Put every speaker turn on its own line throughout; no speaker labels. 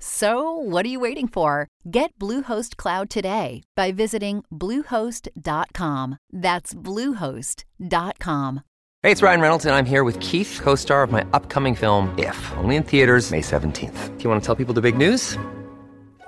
So, what are you waiting for? Get Bluehost Cloud today by visiting Bluehost.com. That's Bluehost.com.
Hey, it's Ryan Reynolds, and I'm here with Keith, co star of my upcoming film, If, only in theaters, May 17th. Do you want to tell people the big news?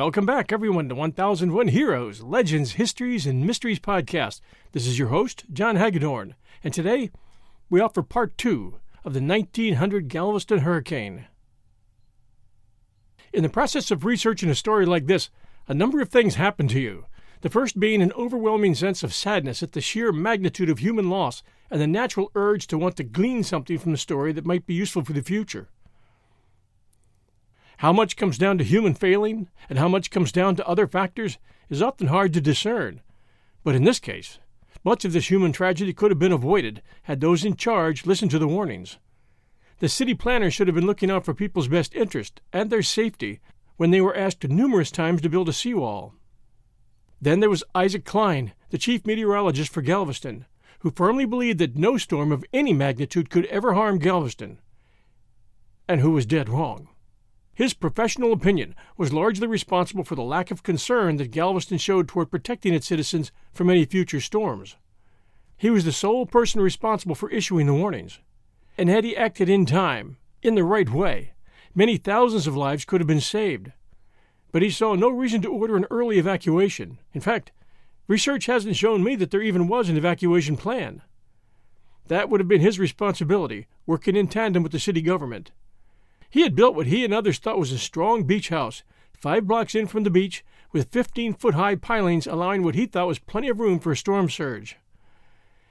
Welcome back, everyone, to 1001 Heroes, Legends, Histories, and Mysteries podcast. This is your host, John Hagedorn, and today we offer part two of the 1900 Galveston hurricane. In the process of researching a story like this, a number of things happen to you. The first being an overwhelming sense of sadness at the sheer magnitude of human loss and the natural urge to want to glean something from the story that might be useful for the future. How much comes down to human failing and how much comes down to other factors is often hard to discern. But in this case, much of this human tragedy could have been avoided had those in charge listened to the warnings. The city planners should have been looking out for people's best interest and their safety when they were asked numerous times to build a seawall. Then there was Isaac Cline, the chief meteorologist for Galveston, who firmly believed that no storm of any magnitude could ever harm Galveston, and who was dead wrong. His professional opinion was largely responsible for the lack of concern that Galveston showed toward protecting its citizens from any future storms. He was the sole person responsible for issuing the warnings. And had he acted in time, in the right way, many thousands of lives could have been saved. But he saw no reason to order an early evacuation. In fact, research hasn't shown me that there even was an evacuation plan. That would have been his responsibility, working in tandem with the city government. He had built what he and others thought was a strong beach house, five blocks in from the beach, with 15 foot high pilings allowing what he thought was plenty of room for a storm surge.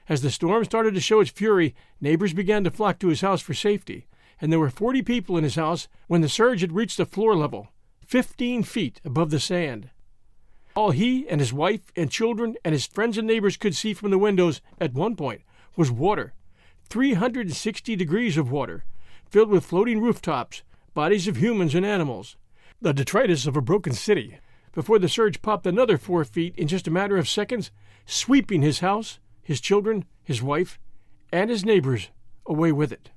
As the storm started to show its fury, neighbors began to flock to his house for safety, and there were 40 people in his house when the surge had reached the floor level, 15 feet above the sand. All he and his wife and children and his friends and neighbors could see from the windows at one point was water 360 degrees of water, filled with floating rooftops, bodies of humans and animals, the detritus of a broken city, before the surge popped another four feet in just a matter of seconds, sweeping his house, his children, his wife, and his neighbors away with it.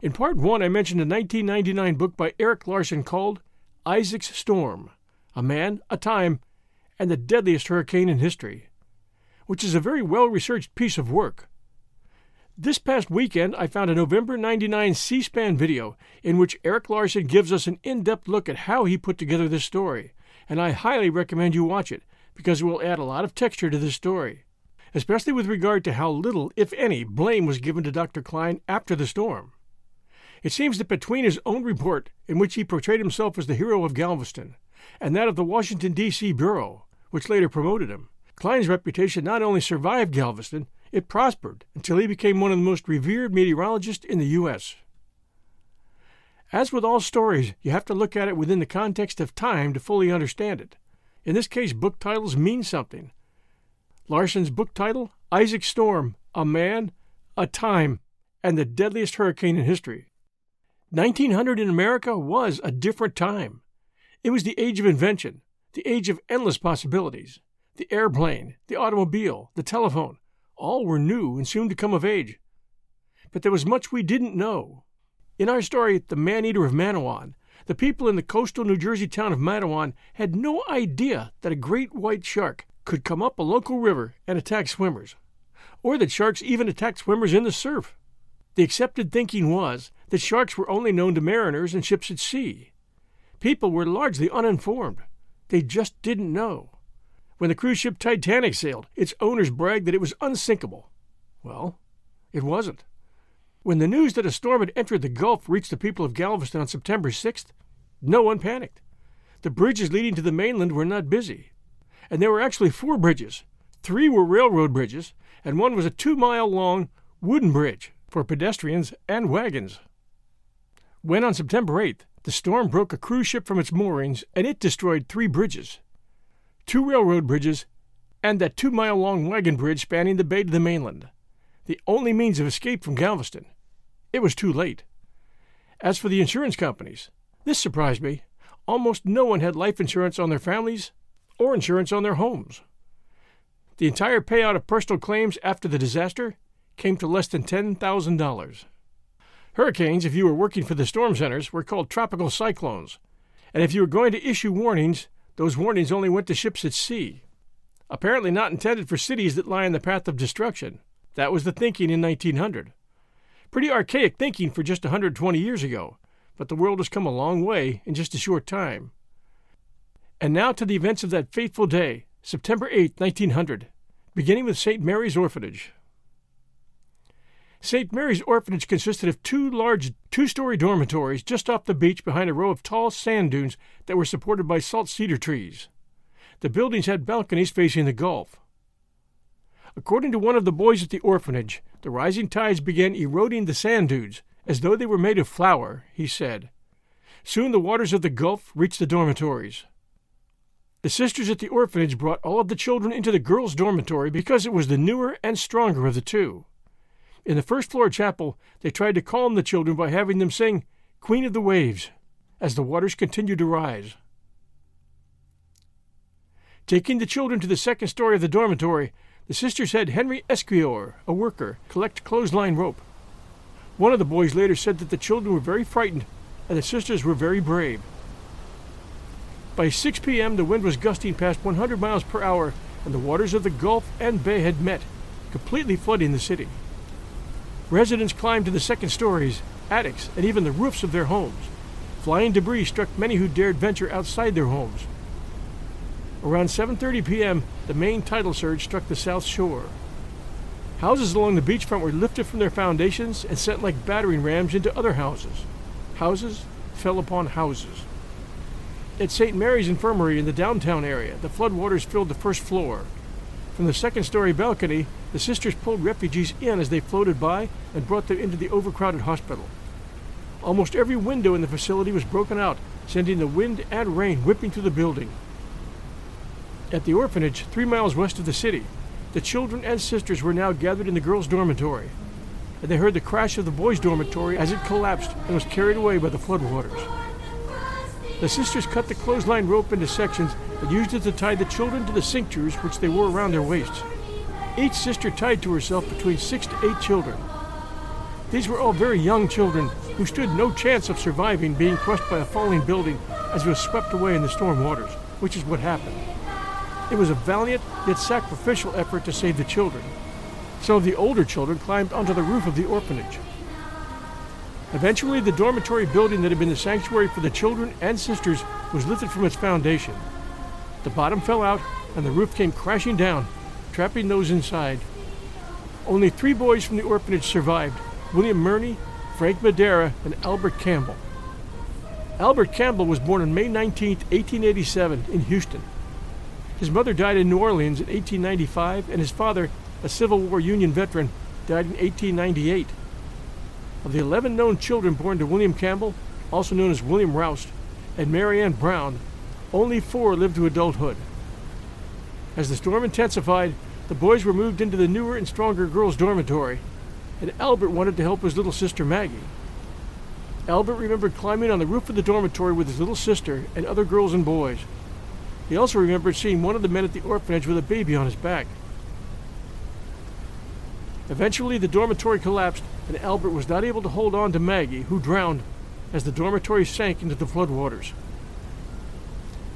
In part one, I mentioned a 1999 book by Erik Larson called Isaac's Storm A Man, a Time, and the Deadliest Hurricane in History, which is a very well researched piece of work. This past weekend, I found a November 99 C SPAN video in which Erik Larson gives us an in depth look at how he put together this story, and I highly recommend you watch it because it will add a lot of texture to this story, especially with regard to how little, if any, blame was given to Dr. Cline after the storm. It seems that between his own report, in which he portrayed himself as the hero of Galveston, and that of the Washington, D.C. Bureau, which later promoted him, Cline's reputation not only survived Galveston, it prospered until he became one of the most revered meteorologists in the U.S. As with all stories, you have to look at it within the context of time to fully understand it. In this case, book titles mean something. Larson's book title Isaac Storm, A Man, A Time, and the Deadliest Hurricane in History. 1900 in America was a different time. It was the age of invention, the age of endless possibilities. The airplane, the automobile, the telephone, all were new and soon to come of age. But there was much we didn't know. In our story, The Man Eater of Matawan, the people in the coastal New Jersey town of Matawan had no idea that a great white shark could come up a local river and attack swimmers, or that sharks even attacked swimmers in the surf. The accepted thinking was that sharks were only known to mariners and ships at sea. People were largely uninformed. They just didn't know. When the cruise ship Titanic sailed, its owners bragged that it was unsinkable. Well, it wasn't. When the news that a storm had entered the Gulf reached the people of Galveston on September 6th, no one panicked. The bridges leading to the mainland were not busy and there were actually four bridges. Three were railroad bridges, and one was a two mile long wooden bridge for pedestrians and wagons. When on September 8th, the storm broke a cruise ship from its moorings and it destroyed three bridges two railroad bridges and that two mile long wagon bridge spanning the bay to the mainland, the only means of escape from Galveston. It was too late. As for the insurance companies, this surprised me. Almost no one had life insurance on their families or insurance on their homes. The entire payout of personal claims after the disaster came to less than $10,000. Hurricanes, if you were working for the storm centers, were called tropical cyclones, and if you were going to issue warnings, those warnings only went to ships at sea. Apparently not intended for cities that lie in the path of destruction. That was the thinking in 1900. Pretty archaic thinking for just 120 years ago, but the world has come a long way in just a short time. And now to the events of that fateful day, September 8, 1900, beginning with St. Mary's Orphanage. St. Mary's Orphanage consisted of two large two story dormitories just off the beach behind a row of tall sand dunes that were supported by salt cedar trees. The buildings had balconies facing the Gulf. According to one of the boys at the orphanage, the rising tides began eroding the sand dunes as though they were made of flour, he said. Soon the waters of the Gulf reached the dormitories. The sisters at the orphanage brought all of the children into the girls' dormitory because it was the newer and stronger of the two. In the first floor chapel, they tried to calm the children by having them sing Queen of the Waves as the waters continued to rise. Taking the children to the second story of the dormitory, the sisters had Henry Esquior, a worker, collect clothesline rope. One of the boys later said that the children were very frightened and the sisters were very brave. By 6 p.m., the wind was gusting past 100 miles per hour, and the waters of the Gulf and Bay had met, completely flooding the city. Residents climbed to the second stories, attics, and even the roofs of their homes. Flying debris struck many who dared venture outside their homes. Around 7:30 p.m., the main tidal surge struck the south shore. Houses along the beachfront were lifted from their foundations and sent like battering rams into other houses. Houses fell upon houses. At St. Mary's Infirmary in the downtown area, the floodwaters filled the first floor. From the second story balcony, the sisters pulled refugees in as they floated by and brought them into the overcrowded hospital. Almost every window in the facility was broken out, sending the wind and rain whipping through the building. At the orphanage, three miles west of the city, the children and sisters were now gathered in the girls' dormitory, and they heard the crash of the boys' dormitory as it collapsed and was carried away by the floodwaters. The sisters cut the clothesline rope into sections and used it to tie the children to the cinctures which they wore around their waists. Each sister tied to herself between six to eight children. These were all very young children who stood no chance of surviving being crushed by a falling building as it was swept away in the storm waters, which is what happened. It was a valiant yet sacrificial effort to save the children. Some of the older children climbed onto the roof of the orphanage. Eventually, the dormitory building that had been the sanctuary for the children and sisters was lifted from its foundation. The bottom fell out, and the roof came crashing down, trapping those inside. Only three boys from the orphanage survived William Murney, Frank Madera, and Albert Campbell. Albert Campbell was born on May 19, 1887, in Houston. His mother died in New Orleans in 1895, and his father, a Civil War Union veteran, died in 1898. Of the 11 known children born to William Campbell, also known as William Roust, and Mary Ann Brown, only four lived to adulthood As the storm intensified, the boys were moved into the newer and stronger girls' dormitory, and Albert wanted to help his little sister Maggie. Albert remembered climbing on the roof of the dormitory with his little sister and other girls and boys. He also remembered seeing one of the men at the orphanage with a baby on his back. Eventually, the dormitory collapsed, and Albert was not able to hold on to Maggie, who drowned as the dormitory sank into the floodwaters.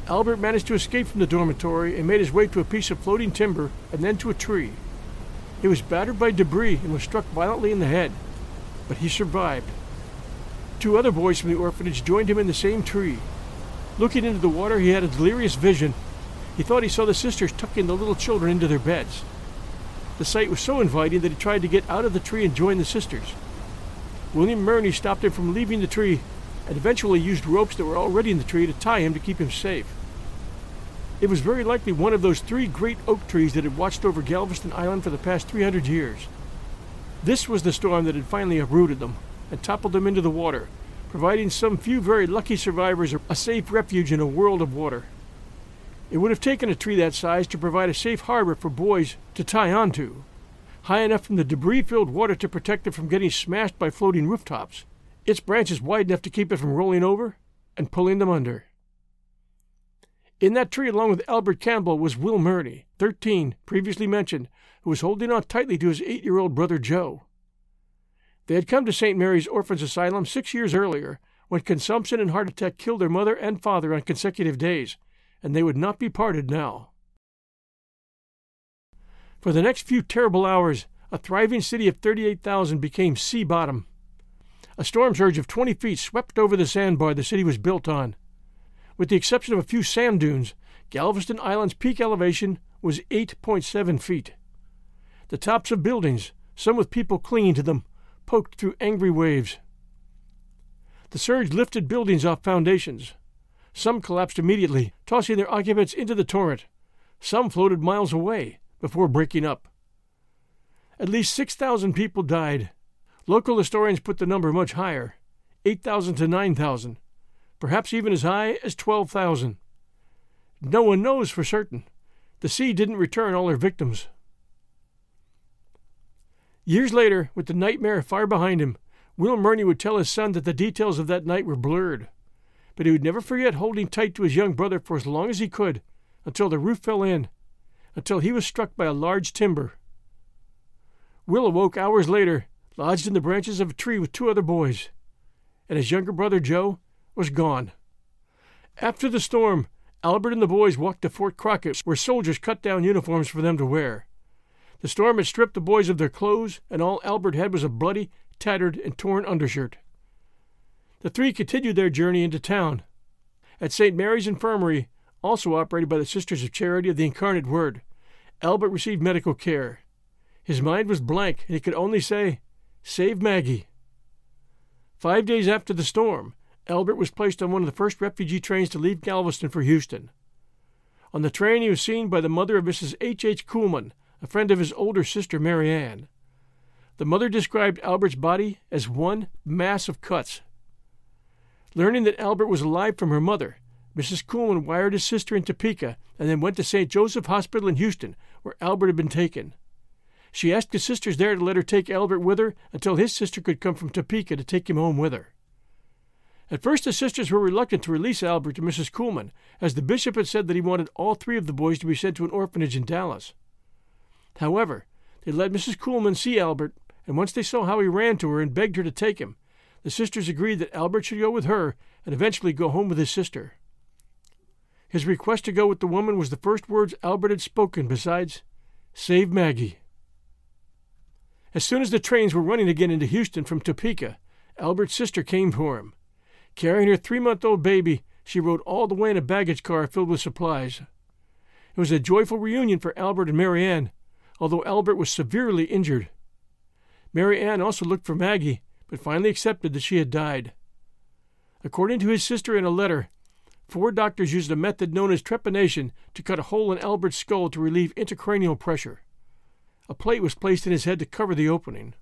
Albert managed to escape from the dormitory and made his way to a piece of floating timber and then to a tree. He was battered by debris and was struck violently in the head, but he survived. Two other boys from the orphanage joined him in the same tree. Looking into the water, he had a delirious vision. He thought he saw the sisters tucking the little children into their beds. The sight was so inviting that he tried to get out of the tree and join the sisters. William Murney stopped him from leaving the tree and eventually used ropes that were already in the tree to tie him to keep him safe. It was very likely one of those three great oak trees that had watched over Galveston Island for the past 300 years. This was the storm that had finally uprooted them and toppled them into the water, providing some few very lucky survivors a safe refuge in a world of water. It would have taken a tree that size to provide a safe harbor for boys to tie onto, high enough from the debris filled water to protect it from getting smashed by floating rooftops its branches wide enough to keep it from rolling over and pulling them under. In that tree, along with Albert Campbell, was Will Murney, 13, previously mentioned, who was holding on tightly to his eight year old brother Joe. They had come to St. Mary's Orphans Asylum six years earlier when consumption and heart attack killed their mother and father on consecutive days, and they would not be parted now. For the next few terrible hours, a thriving city of 38,000 became sea bottom a storm surge of 20 feet swept over the sandbar the city was built on. With the exception of a few sand dunes, Galveston Island's peak elevation was 8.7 feet. The tops of buildings, some with people clinging to them, poked through angry waves. The surge lifted buildings off foundations. Some collapsed immediately, tossing their occupants into the torrent. Some floated miles away before breaking up. At least 6,000 people died, Local historians put the number much higher 8,000 to 9,000, perhaps even as high as 12,000. No one knows for certain. The sea didn't return all her victims. Years later, with the nightmare far behind him, Will Murney would tell his son that the details of that night were blurred. But he would never forget holding tight to his young brother for as long as he could, until the roof fell in, until he was struck by a large timber. Will awoke hours later lodged in the branches of a tree with two other boys, and his younger brother Joe was gone. After the storm, Albert and the boys walked to Fort Crockett, where soldiers cut down uniforms for them to wear. The storm had stripped the boys of their clothes, and all Albert had was a bloody, tattered, and torn undershirt. The three continued their journey into town. At St. Mary's Infirmary, also operated by the Sisters of Charity of the Incarnate Word, Albert received medical care. His mind was blank, and he could only say, Save Maggie. Five days after the storm, Albert was placed on one of the first refugee trains to leave Galveston for Houston. On the train, he was seen by the mother of Mrs. H. H. Kuhlman, a friend of his older sister, Mary Ann. The mother described Albert's body as one mass of cuts. Learning that Albert was alive from her mother, Mrs. Kuhlman wired his sister in Topeka and then went to St. Joseph Hospital in Houston, where Albert had been taken. She asked his sisters there to let her take Albert with her until his sister could come from Topeka to take him home with her. At first, the sisters were reluctant to release Albert to Mrs. Kuhlman, as the bishop had said that he wanted all three of the boys to be sent to an orphanage in Dallas. However, they let Mrs. Kuhlman see Albert, and once they saw how he ran to her and begged her to take him, the sisters agreed that Albert should go with her and eventually go home with his sister. His request to go with the woman was the first words Albert had spoken besides, Save Maggie. As soon as the trains were running again into Houston from Topeka, Albert's sister came for him. Carrying her three month old baby, she rode all the way in a baggage car filled with supplies. It was a joyful reunion for Albert and Mary Ann, although Albert was severely injured. Mary Ann also looked for Maggie, but finally accepted that she had died. According to his sister in a letter, four doctors used a method known as trepanation to cut a hole in Albert's skull to relieve intracranial pressure. A plate was placed in his head to cover the opening.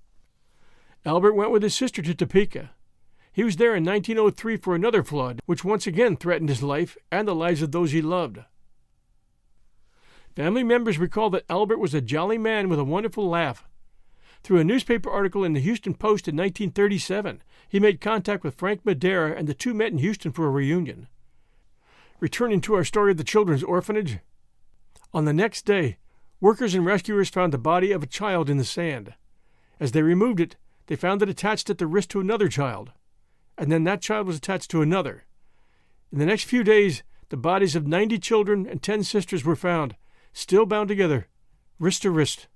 Albert went with his sister to Topeka. He was there in 1903 for another flood, which once again threatened his life and the lives of those he loved. Family members recall that Albert was a jolly man with a wonderful laugh. Through a newspaper article in the Houston Post in 1937, he made contact with Frank Madera, and the two met in Houston for a reunion. Returning to our story of the children's orphanage, on the next day, workers and rescuers found the body of a child in the sand. As they removed it, they found it attached at the wrist to another child, and then that child was attached to another. In the next few days, the bodies of 90 children and 10 sisters were found, still bound together, wrist to wrist.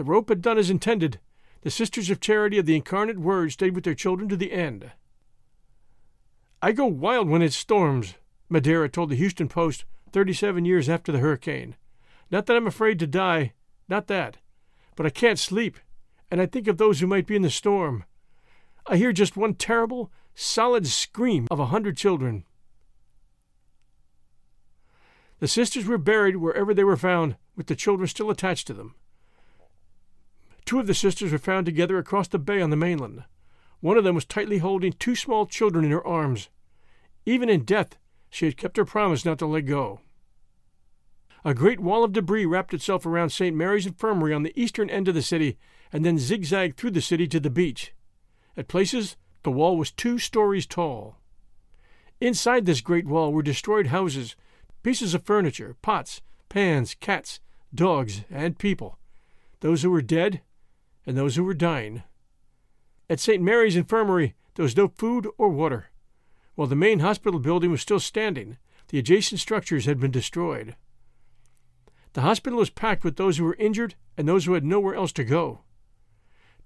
The rope had done as intended. The Sisters of Charity of the Incarnate Word stayed with their children to the end. I go wild when it storms, Madera told the Houston Post 37 years after the hurricane. Not that I'm afraid to die, not that, but I can't sleep, and I think of those who might be in the storm. I hear just one terrible, solid scream of a hundred children. The sisters were buried wherever they were found, with the children still attached to them. Two of the sisters were found together across the bay on the mainland. One of them was tightly holding two small children in her arms. Even in death, she had kept her promise not to let go. A great wall of debris wrapped itself around St. Mary's Infirmary on the eastern end of the city and then zigzagged through the city to the beach. At places, the wall was two stories tall. Inside this great wall were destroyed houses, pieces of furniture, pots, pans, cats, dogs, and people, those who were dead and those who were dying. At St. Mary's Infirmary, there was no food or water. While the main hospital building was still standing, the adjacent structures had been destroyed. The hospital was packed with those who were injured and those who had nowhere else to go.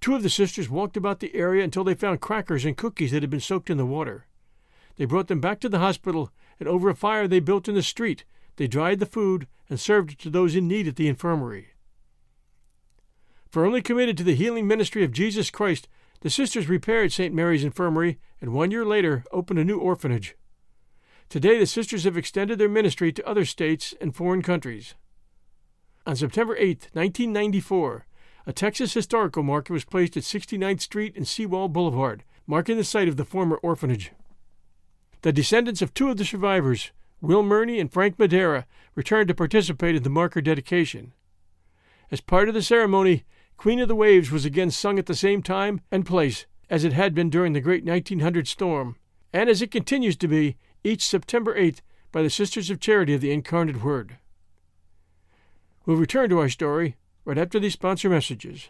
Two of the sisters walked about the area until they found crackers and cookies that had been soaked in the water. They brought them back to the hospital, and over a fire they built in the street, they dried the food and served it to those in need at the infirmary. Firmly committed to the healing ministry of Jesus Christ, the sisters repaired St. Mary's Infirmary and one year later opened a new orphanage. Today, the sisters have extended their ministry to other states and foreign countries. On September 8, 1994, a Texas historical marker was placed at 69th Street and Seawall Boulevard, marking the site of the former orphanage. The descendants of two of the survivors, Will Murney and Frank Madera, returned to participate in the marker dedication. As part of the ceremony, Queen of the Waves was again sung at the same time and place as it had been during the great 1900 storm, and as it continues to be each September 8th by the Sisters of Charity of the Incarnate Word. We'll return to our story right after these sponsor messages.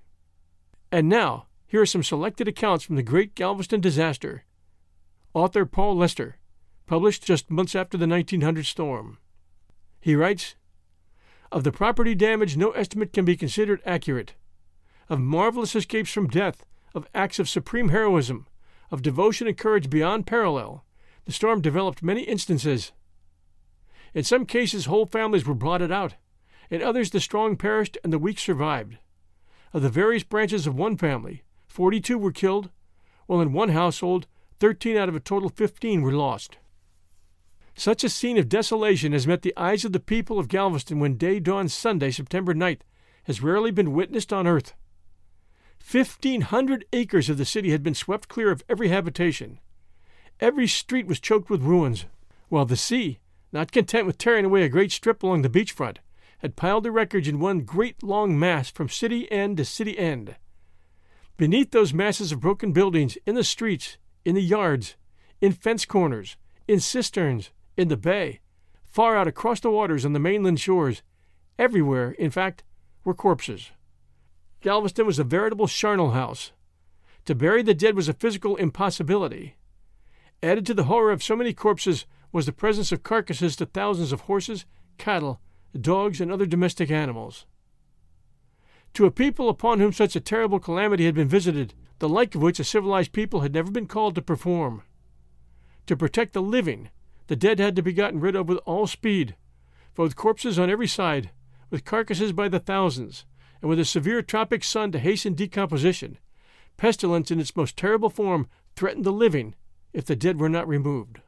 And now, here are some selected accounts from the Great Galveston Disaster. Author Paul Lester, published just months after the 1900 storm. He writes Of the property damage, no estimate can be considered accurate. Of marvelous escapes from death, of acts of supreme heroism, of devotion and courage beyond parallel, the storm developed many instances. In some cases, whole families were blotted out. In others, the strong perished and the weak survived. Of the various branches of one family, 42 were killed, while in one household, 13 out of a total 15 were lost. Such a scene of desolation as met the eyes of the people of Galveston when day dawned Sunday, September 9th, has rarely been witnessed on earth. Fifteen hundred acres of the city had been swept clear of every habitation. Every street was choked with ruins, while the sea, not content with tearing away a great strip along the beachfront, had piled the wreckage in one great long mass from city end to city end. Beneath those masses of broken buildings, in the streets, in the yards, in fence corners, in cisterns, in the bay, far out across the waters on the mainland shores. Everywhere, in fact, were corpses. Galveston was a veritable charnel house. To bury the dead was a physical impossibility. Added to the horror of so many corpses was the presence of carcasses to thousands of horses, cattle, dogs, and other domestic animals. To a people upon whom such a terrible calamity had been visited, the like of which a civilized people had never been called to perform. To protect the living, the dead had to be gotten rid of with all speed, for with corpses on every side, with carcasses by the thousands, and with a severe tropic sun to hasten decomposition, pestilence in its most terrible form threatened the living if the dead were not removed.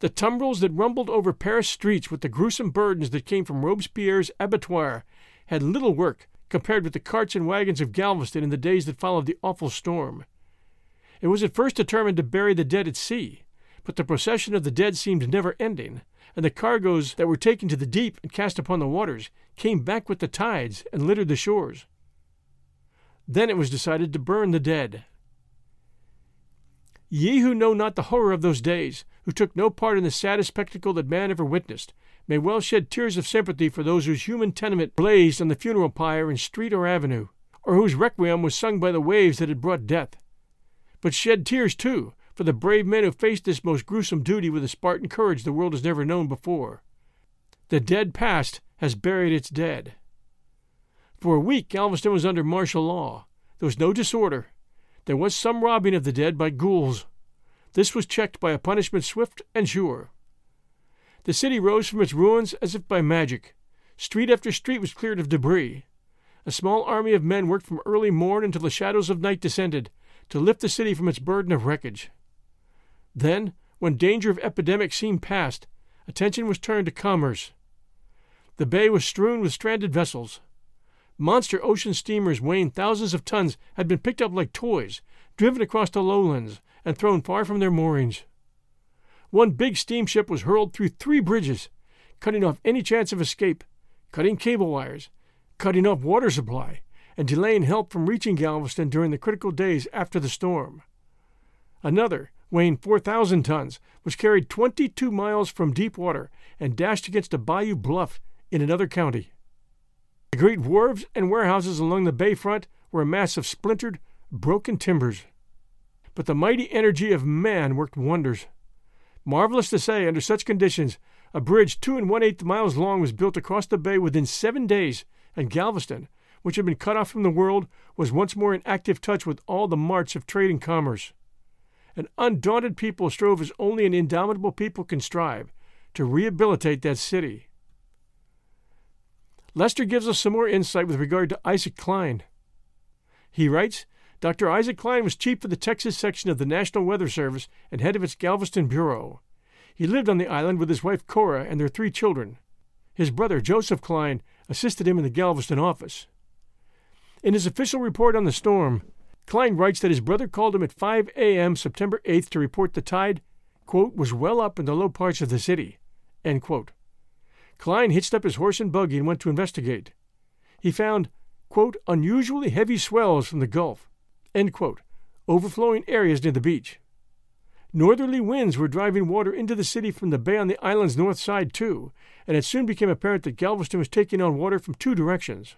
The tumbrils that rumbled over Paris streets with the gruesome burdens that came from Robespierre's abattoir had little work compared with the carts and wagons of Galveston in the days that followed the awful storm. It was at first determined to bury the dead at sea, but the procession of the dead seemed never ending, and the cargoes that were taken to the deep and cast upon the waters came back with the tides and littered the shores. Then it was decided to burn the dead. Ye who know not the horror of those days, who took no part in the saddest spectacle that man ever witnessed, may well shed tears of sympathy for those whose human tenement blazed on the funeral pyre in street or avenue, or whose requiem was sung by the waves that had brought death. But shed tears, too, for the brave men who faced this most gruesome duty with a Spartan courage the world has never known before. The dead past has buried its dead. For a week, Galveston was under martial law. There was no disorder, there was some robbing of the dead by ghouls. This was checked by a punishment swift and sure. The city rose from its ruins as if by magic. Street after street was cleared of debris. A small army of men worked from early morn until the shadows of night descended to lift the city from its burden of wreckage. Then, when danger of epidemic seemed past, attention was turned to commerce. The bay was strewn with stranded vessels. Monster ocean steamers weighing thousands of tons had been picked up like toys, driven across the lowlands, and thrown far from their moorings. One big steamship was hurled through three bridges, cutting off any chance of escape, cutting cable wires, cutting off water supply, and delaying help from reaching Galveston during the critical days after the storm. Another, weighing 4,000 tons, was carried 22 miles from deep water and dashed against a bayou bluff in another county. The great wharves and warehouses along the bay front were a mass of splintered, broken timbers. But the mighty energy of man worked wonders. Marvelous to say, under such conditions, a bridge two and one eighth miles long was built across the bay within seven days, and Galveston, which had been cut off from the world, was once more in active touch with all the marts of trade and commerce. An undaunted people strove as only an indomitable people can strive to rehabilitate that city. Lester gives us some more insight with regard to Isaac Cline. He writes Dr. Isaac Cline was chief of the Texas section of the National Weather Service and head of its Galveston Bureau. He lived on the island with his wife Cora and their three children. His brother, Joseph Cline, assisted him in the Galveston office. In his official report on the storm, Cline writes that his brother called him at 5 a.m. September 8th to report the tide, quote, was well up in the low parts of the city, end quote. Cline hitched up his horse and buggy and went to investigate. He found, quote, unusually heavy swells from the Gulf, overflowing areas near the beach. Northerly winds were driving water into the city from the bay on the island's north side, too, and it soon became apparent that Galveston was taking on water from two directions.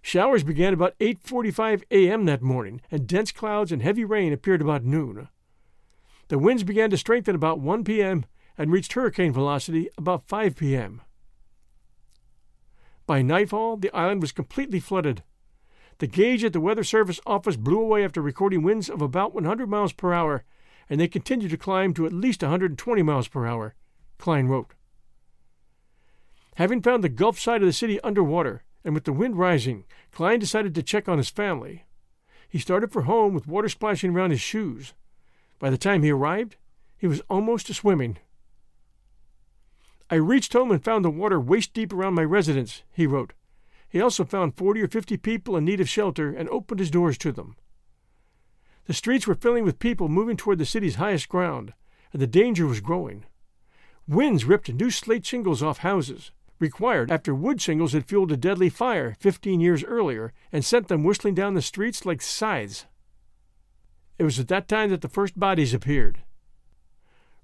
Showers began about 8:45 a.m. that morning, and dense clouds and heavy rain appeared about noon. The winds began to strengthen about 1 p.m and reached hurricane velocity about 5 p.m. By nightfall, the island was completely flooded. The gauge at the Weather Service office blew away after recording winds of about 100 miles per hour, and they continued to climb to at least 120 miles per hour, Cline wrote. Having found the Gulf side of the city underwater, and with the wind rising, Cline decided to check on his family. He started for home with water splashing around his shoes. By the time he arrived, he was almost swimming. I reached home and found the water waist deep around my residence, he wrote. He also found 40 or 50 people in need of shelter and opened his doors to them. The streets were filling with people moving toward the city's highest ground, and the danger was growing. Winds ripped new slate shingles off houses, required after wood shingles had fueled a deadly fire 15 years earlier and sent them whistling down the streets like scythes. It was at that time that the first bodies appeared.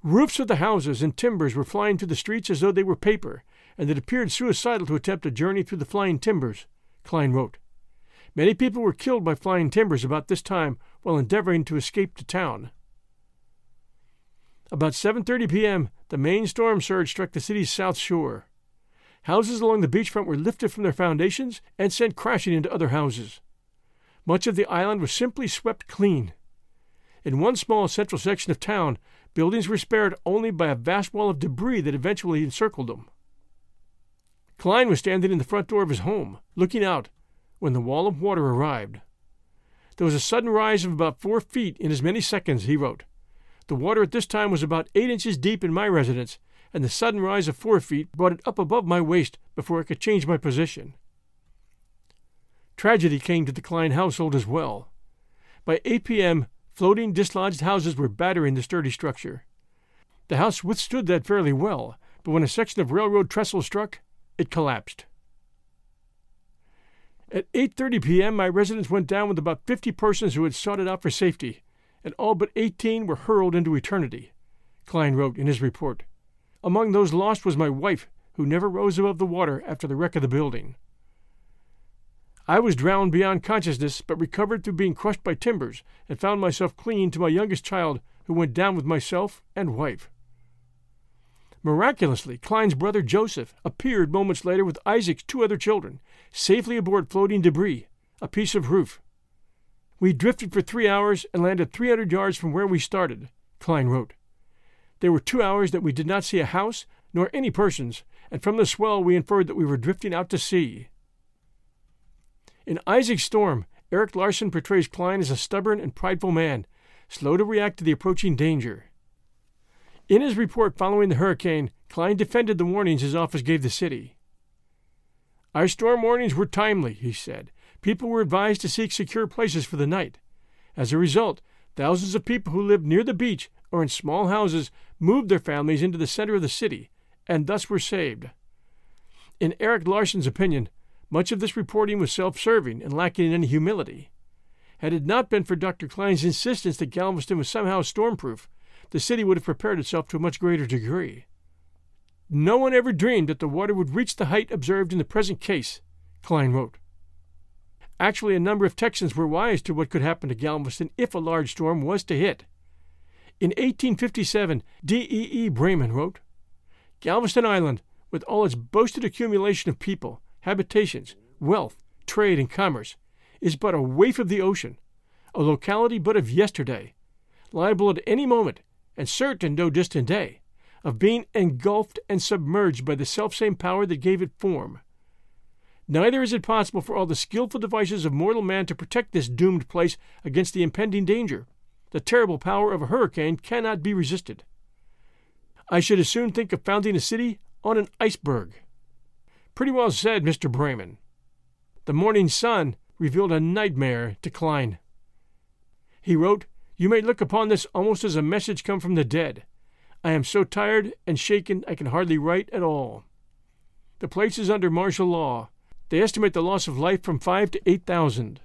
Roofs of the houses and timbers were flying through the streets as though they were paper, and it appeared suicidal to attempt a journey through the flying timbers, Cline wrote. Many people were killed by flying timbers about this time while endeavoring to escape to town. About 7:30 p.m., the main storm surge struck the city's south shore. Houses along the beachfront were lifted from their foundations and sent crashing into other houses. Much of the island was simply swept clean. In one small central section of town, buildings were spared only by a vast wall of debris that eventually encircled them. Cline was standing in the front door of his home, looking out, when the wall of water arrived. There was a sudden rise of about four feet in as many seconds, he wrote. The water at this time was about eight inches deep in my residence, and the sudden rise of four feet brought it up above my waist before I could change my position. Tragedy came to the Cline household as well. By 8 p.m., floating, dislodged houses were battering the sturdy structure. The house withstood that fairly well, but when a section of railroad trestle struck, it collapsed. At 8:30 p.m., my residence went down with about 50 persons who had sought it out for safety, and all but 18 were hurled into eternity, Cline wrote in his report. Among those lost was my wife, who never rose above the water after the wreck of the building. I was drowned beyond consciousness, but recovered through being crushed by timbers, and found myself clinging to my youngest child, who went down with myself and wife. Miraculously, Cline's brother Joseph appeared moments later with Isaac's two other children, safely aboard floating debris, a piece of roof. We drifted for three hours and landed 300 yards from where we started, Cline wrote. There were two hours that we did not see a house nor any persons, and from the swell we inferred that we were drifting out to sea. In Isaac's Storm, Erik Larson portrays Cline as a stubborn and prideful man, slow to react to the approaching danger. In his report following the hurricane, Cline defended the warnings his office gave the city. Our storm warnings were timely, he said. People were advised to seek secure places for the night. As a result, thousands of people who lived near the beach or in small houses moved their families into the center of the city, and thus were saved. In Erik Larson's opinion, much of this reporting was self serving and lacking in any humility. Had it not been for Dr. Cline's insistence that Galveston was somehow stormproof, the city would have prepared itself to a much greater degree. No one ever dreamed that the water would reach the height observed in the present case, Cline wrote. Actually, a number of Texans were wise to what could happen to Galveston if a large storm was to hit. In 1857, D. E. E. Braman wrote Galveston Island, with all its boasted accumulation of people, habitations, wealth, trade, and commerce, is but a waif of the ocean, a locality but of yesterday, liable at any moment, and certain no distant day, of being engulfed and submerged by the selfsame power that gave it form. Neither is it possible for all the skilful devices of mortal man to protect this doomed place against the impending danger the terrible power of a hurricane cannot be resisted. I should as soon think of founding a city on an iceberg. Pretty well said, Mr. Braman. The morning sun revealed a nightmare to Cline. He wrote, You may look upon this almost as a message come from the dead. I am so tired and shaken I can hardly write at all. The place is under martial law. They estimate the loss of life from five to eight thousand.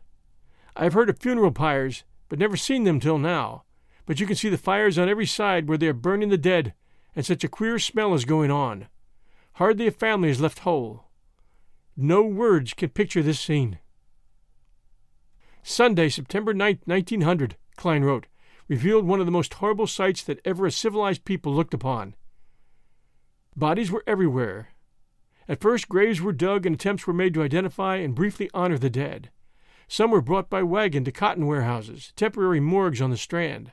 I have heard of funeral pyres but never seen them till now. But you can see the fires on every side where they are burning the dead, and such a queer smell is going on. Hardly a family is left whole. No words can picture this scene. Sunday, September 9, 1900, Cline wrote, revealed one of the most horrible sights that ever a civilized people looked upon. Bodies were everywhere. At first, graves were dug and attempts were made to identify and briefly honor the dead. Some were brought by wagon to cotton warehouses, temporary morgues on the Strand.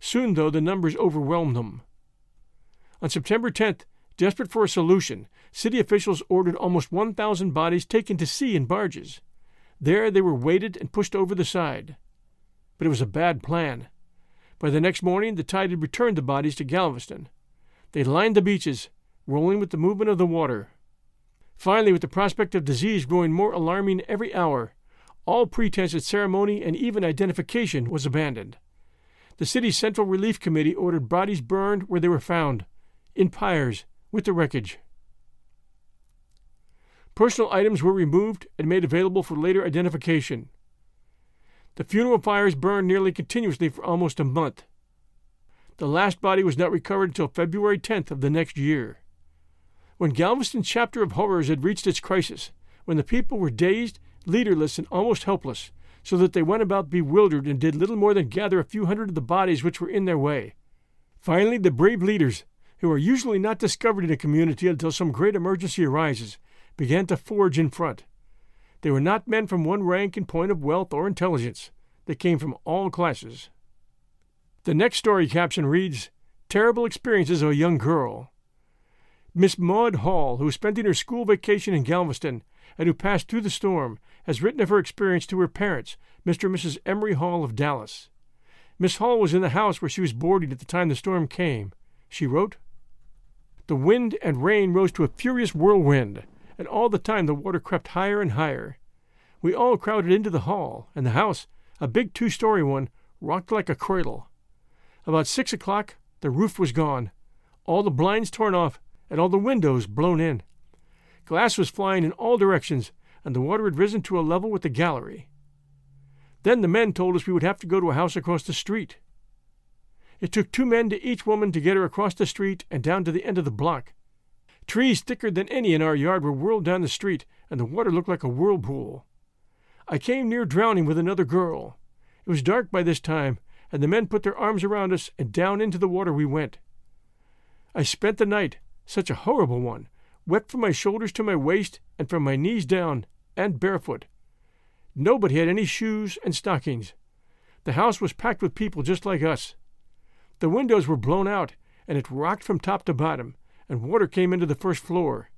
Soon, though, the numbers overwhelmed them. On September 10th, desperate for a solution, city officials ordered almost 1,000 bodies taken to sea in barges. There they were weighted and pushed over the side. But it was a bad plan. By the next morning, the tide had returned the bodies to Galveston. They lined the beaches, rolling with the movement of the water. Finally, with the prospect of disease growing more alarming every hour, all pretense at ceremony and even identification was abandoned. The city's Central Relief Committee ordered bodies burned where they were found, in pyres, with the wreckage. Personal items were removed and made available for later identification. The funeral fires burned nearly continuously for almost a month. The last body was not recovered until February 10th of the next year. When Galveston's chapter of horrors had reached its crisis, when the people were dazed, leaderless, and almost helpless, so that they went about bewildered and did little more than gather a few hundred of the bodies which were in their way. Finally, the brave leaders, who are usually not discovered in a community until some great emergency arises, began to forge in front. They were not men from one rank in point of wealth or intelligence. They came from all classes. The next story caption reads Terrible Experiences of a Young Girl. Miss Maud Hall, who spent her school vacation in Galveston and who passed through the storm, has written of her experience to her parents, Mr. and Mrs. Emery Hall of Dallas. Miss Hall was in the house where she was boarding at the time the storm came. She wrote, The wind and rain rose to a furious whirlwind, and all the time the water crept higher and higher. We all crowded into the hall, and the house, a big two story one, rocked like a cradle. About six o'clock, the roof was gone, all the blinds torn off, and all the windows blown in. Glass was flying in all directions, and the water had risen to a level with the gallery. Then the men told us we would have to go to a house across the street. It took two men to each woman to get her across the street and down to the end of the block. Trees thicker than any in our yard were whirled down the street, and the water looked like a whirlpool. I came near drowning with another girl. It was dark by this time, and the men put their arms around us, and down into the water we went. I spent the night, such a horrible one, wet from my shoulders to my waist, and from my knees down, and barefoot. Nobody had any shoes and stockings. The house was packed with people just like us. The windows were blown out, and it rocked from top to bottom, and water came into the first floor.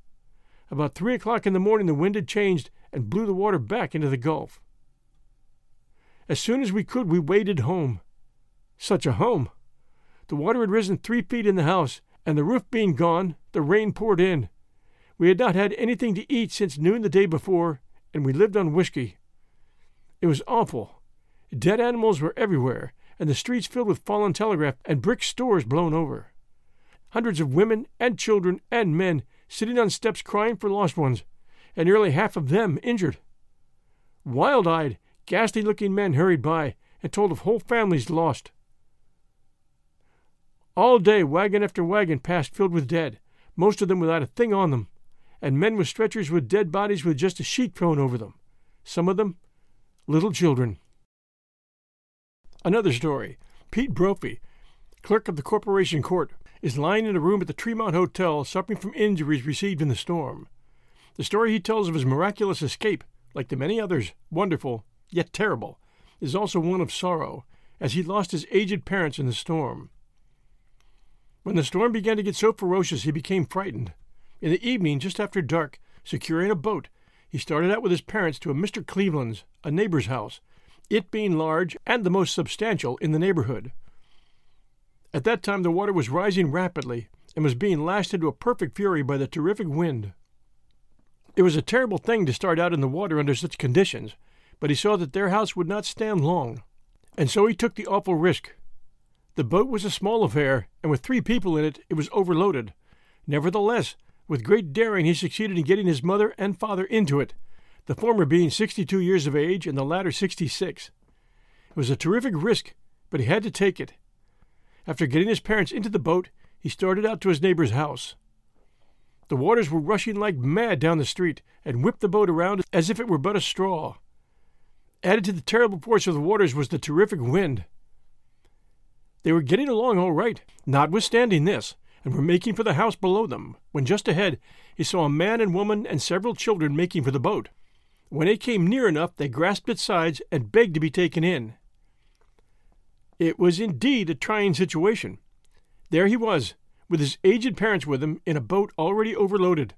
About three o'clock in the morning, the wind had changed and blew the water back into the gulf. As soon as we could, we waded home. Such a home! The water had risen three feet in the house, and the roof being gone, the rain poured in. We had not had anything to eat since noon the day before, and we lived on whiskey. It was awful. Dead animals were everywhere, and the streets filled with fallen telegraph and brick stores blown over. Hundreds of women and children and men sitting on steps crying for lost ones, and nearly half of them injured. Wild eyed, ghastly looking men hurried by and told of whole families lost. All day, wagon after wagon passed filled with dead, most of them without a thing on them, and men with stretchers with dead bodies with just a sheet thrown over them. Some of them, little children. Another story. Pete Brophy, clerk of the Corporation Court, is lying in a room at the Tremont Hotel suffering from injuries received in the storm. The story he tells of his miraculous escape, like the many others, wonderful, yet terrible, is also one of sorrow, as he lost his aged parents in the storm. When the storm began to get so ferocious, he became frightened. In the evening, just after dark, securing a boat, he started out with his parents to a Mr. Cleveland's, a neighbor's house, it being large and the most substantial in the neighborhood. At that time, the water was rising rapidly and was being lashed into a perfect fury by the terrific wind. It was a terrible thing to start out in the water under such conditions, but he saw that their house would not stand long, and so he took the awful risk. The boat was a small affair, and with three people in it, it was overloaded. Nevertheless, with great daring, he succeeded in getting his mother and father into it, the former being sixty two years of age and the latter sixty six. It was a terrific risk, but he had to take it. After getting his parents into the boat, he started out to his neighbor's house. The waters were rushing like mad down the street and whipped the boat around as if it were but a straw. Added to the terrible force of the waters was the terrific wind. They were getting along all right, notwithstanding this, and were making for the house below them, when just ahead he saw a man and woman and several children making for the boat. When it came near enough, they grasped its sides and begged to be taken in. It was indeed a trying situation. There he was, with his aged parents with him, in a boat already overloaded,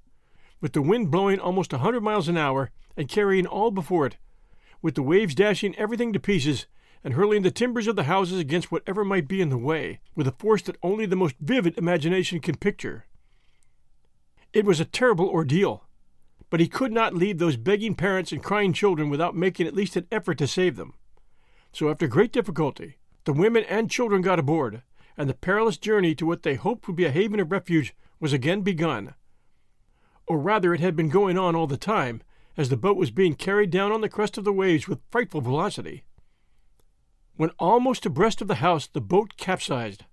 with the wind blowing almost a hundred miles an hour and carrying all before it, with the waves dashing everything to pieces and hurling the timbers of the houses against whatever might be in the way, with a force that only the most vivid imagination can picture. It was a terrible ordeal, but he could not leave those begging parents and crying children without making at least an effort to save them. So, after great difficulty, the women and children got aboard, and the perilous journey to what they hoped would be a haven of refuge was again begun. Or rather, it had been going on all the time, as the boat was being carried down on the crest of the waves with frightful velocity. When almost abreast of the house, the boat capsized.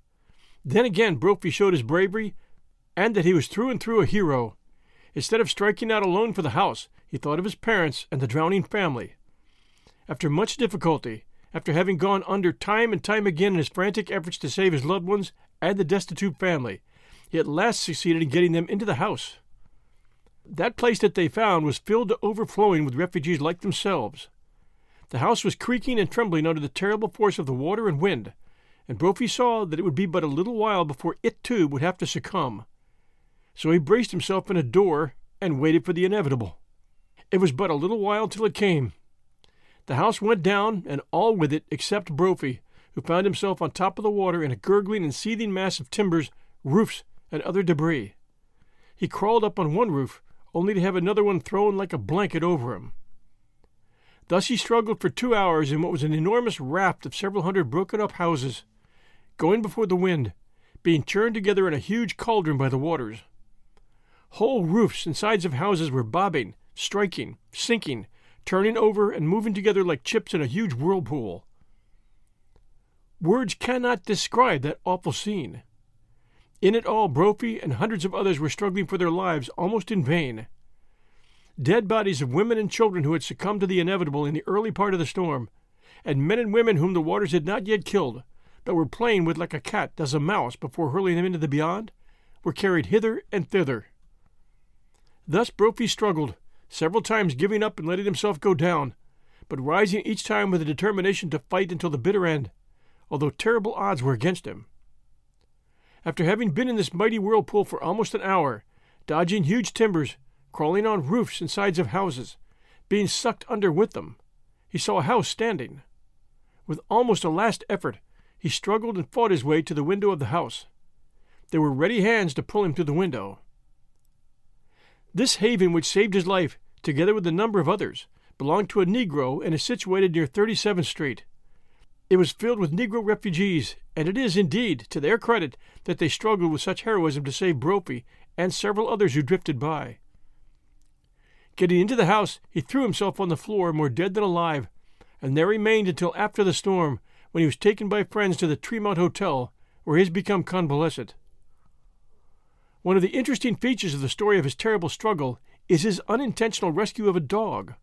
Then again, Brophy showed his bravery and that he was through and through a hero. Instead of striking out alone for the house, he thought of his parents and the drowning family. After much difficulty, after having gone under time and time again in his frantic efforts to save his loved ones and the destitute family, he at last succeeded in getting them into the house. That place that they found was filled to overflowing with refugees like themselves. The house was creaking and trembling under the terrible force of the water and wind, and Brophy saw that it would be but a little while before it too would have to succumb. So he braced himself in a door and waited for the inevitable. It was but a little while till it came. The house went down, and all with it except Brophy, who found himself on top of the water in a gurgling and seething mass of timbers, roofs, and other debris. He crawled up on one roof, only to have another one thrown like a blanket over him. Thus he struggled for two hours in what was an enormous raft of several hundred broken up houses, going before the wind, being churned together in a huge cauldron by the waters. Whole roofs and sides of houses were bobbing, striking, sinking, turning over, and moving together like chips in a huge whirlpool. Words cannot describe that awful scene. In it all, Brophy and hundreds of others were struggling for their lives almost in vain. Dead bodies of women and children who had succumbed to the inevitable in the early part of the storm, and men and women whom the waters had not yet killed, but were playing with like a cat does a mouse before hurling them into the beyond, were carried hither and thither. Thus Brophy struggled, several times giving up and letting himself go down, but rising each time with a determination to fight until the bitter end, although terrible odds were against him. After having been in this mighty whirlpool for almost an hour, dodging huge timbers, crawling on roofs and sides of houses, being sucked under with them, he saw a house standing. With almost a last effort, he struggled and fought his way to the window of the house. There were ready hands to pull him through the window. This haven, which saved his life, together with a number of others, belonged to a Negro and is situated near 37th Street. It was filled with Negro refugees, and it is, indeed, to their credit that they struggled with such heroism to save Brophy and several others who drifted by. Getting into the house, he threw himself on the floor, more dead than alive, and there remained until after the storm, when he was taken by friends to the Tremont Hotel, where he has become convalescent. One of the interesting features of the story of his terrible struggle is his unintentional rescue of a dog.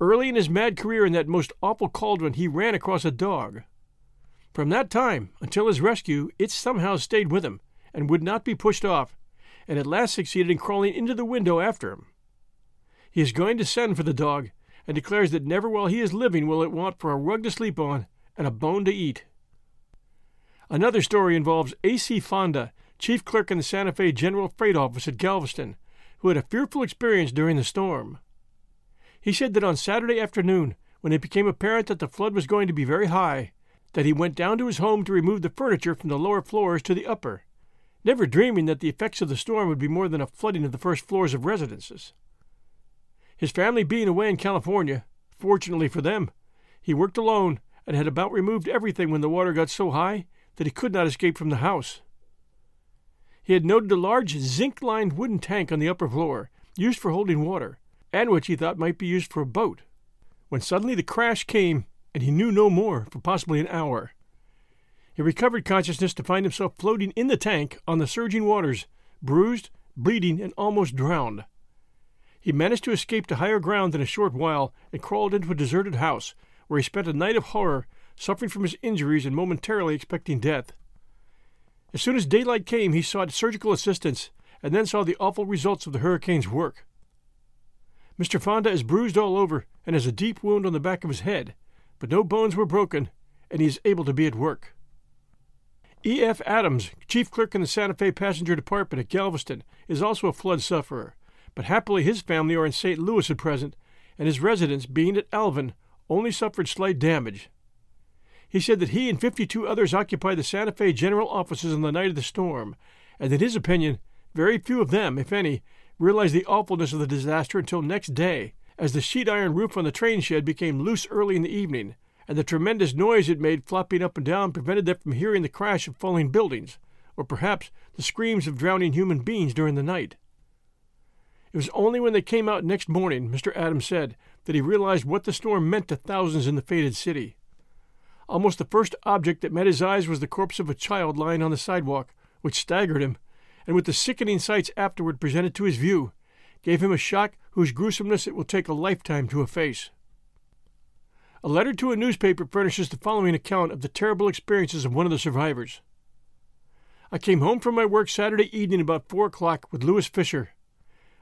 Early in his mad career in that most awful cauldron, he ran across a dog. From that time until his rescue, it somehow stayed with him and would not be pushed off, and at last succeeded in crawling into the window after him. He is going to send for the dog, and declares that never while he is living will it want for a rug to sleep on and a bone to eat. Another story involves A.C. Fonda, chief clerk in the Santa Fe General Freight Office at Galveston, who had a fearful experience during the storm. He said that on Saturday afternoon, when it became apparent that the flood was going to be very high, that he went down to his home to remove the furniture from the lower floors to the upper, never dreaming that the effects of the storm would be more than a flooding of the first floors of residences. His family being away in California, fortunately for them, he worked alone and had about removed everything when the water got so high that he could not escape from the house. He had noted a large zinc lined wooden tank on the upper floor, used for holding water, and which he thought might be used for a boat, when suddenly the crash came, and he knew no more for possibly an hour. He recovered consciousness to find himself floating in the tank on the surging waters, bruised, bleeding, and almost drowned. He managed to escape to higher ground in a short while and crawled into a deserted house, where he spent a night of horror, suffering from his injuries and momentarily expecting death. As soon as daylight came, he sought surgical assistance and then saw the awful results of the hurricane's work. Mr. Fonda is bruised all over and has a deep wound on the back of his head, but no bones were broken, and he is able to be at work. E. F. Adams, chief clerk in the Santa Fe Passenger Department at Galveston, is also a flood sufferer, but happily his family are in St. Louis at present, and his residence, being at Alvin, only suffered slight damage. He said that he and 52 others occupied the Santa Fe general offices on the night of the storm, and in his opinion, very few of them, if any, realized the awfulness of the disaster until next day, as the sheet iron roof on the train shed became loose early in the evening, and the tremendous noise it made flopping up and down prevented them from hearing the crash of falling buildings, or perhaps the screams of drowning human beings during the night. It was only when they came out next morning, Mr. Adams said, that he realized what the storm meant to thousands in the fated city. Almost the first object that met his eyes was the corpse of a child lying on the sidewalk, which staggered him, and with the sickening sights afterward presented to his view, gave him a shock whose gruesomeness it will take a lifetime to efface. A letter to a newspaper furnishes the following account of the terrible experiences of one of the survivors. I came home from my work Saturday evening about four o'clock with Lewis Fisher.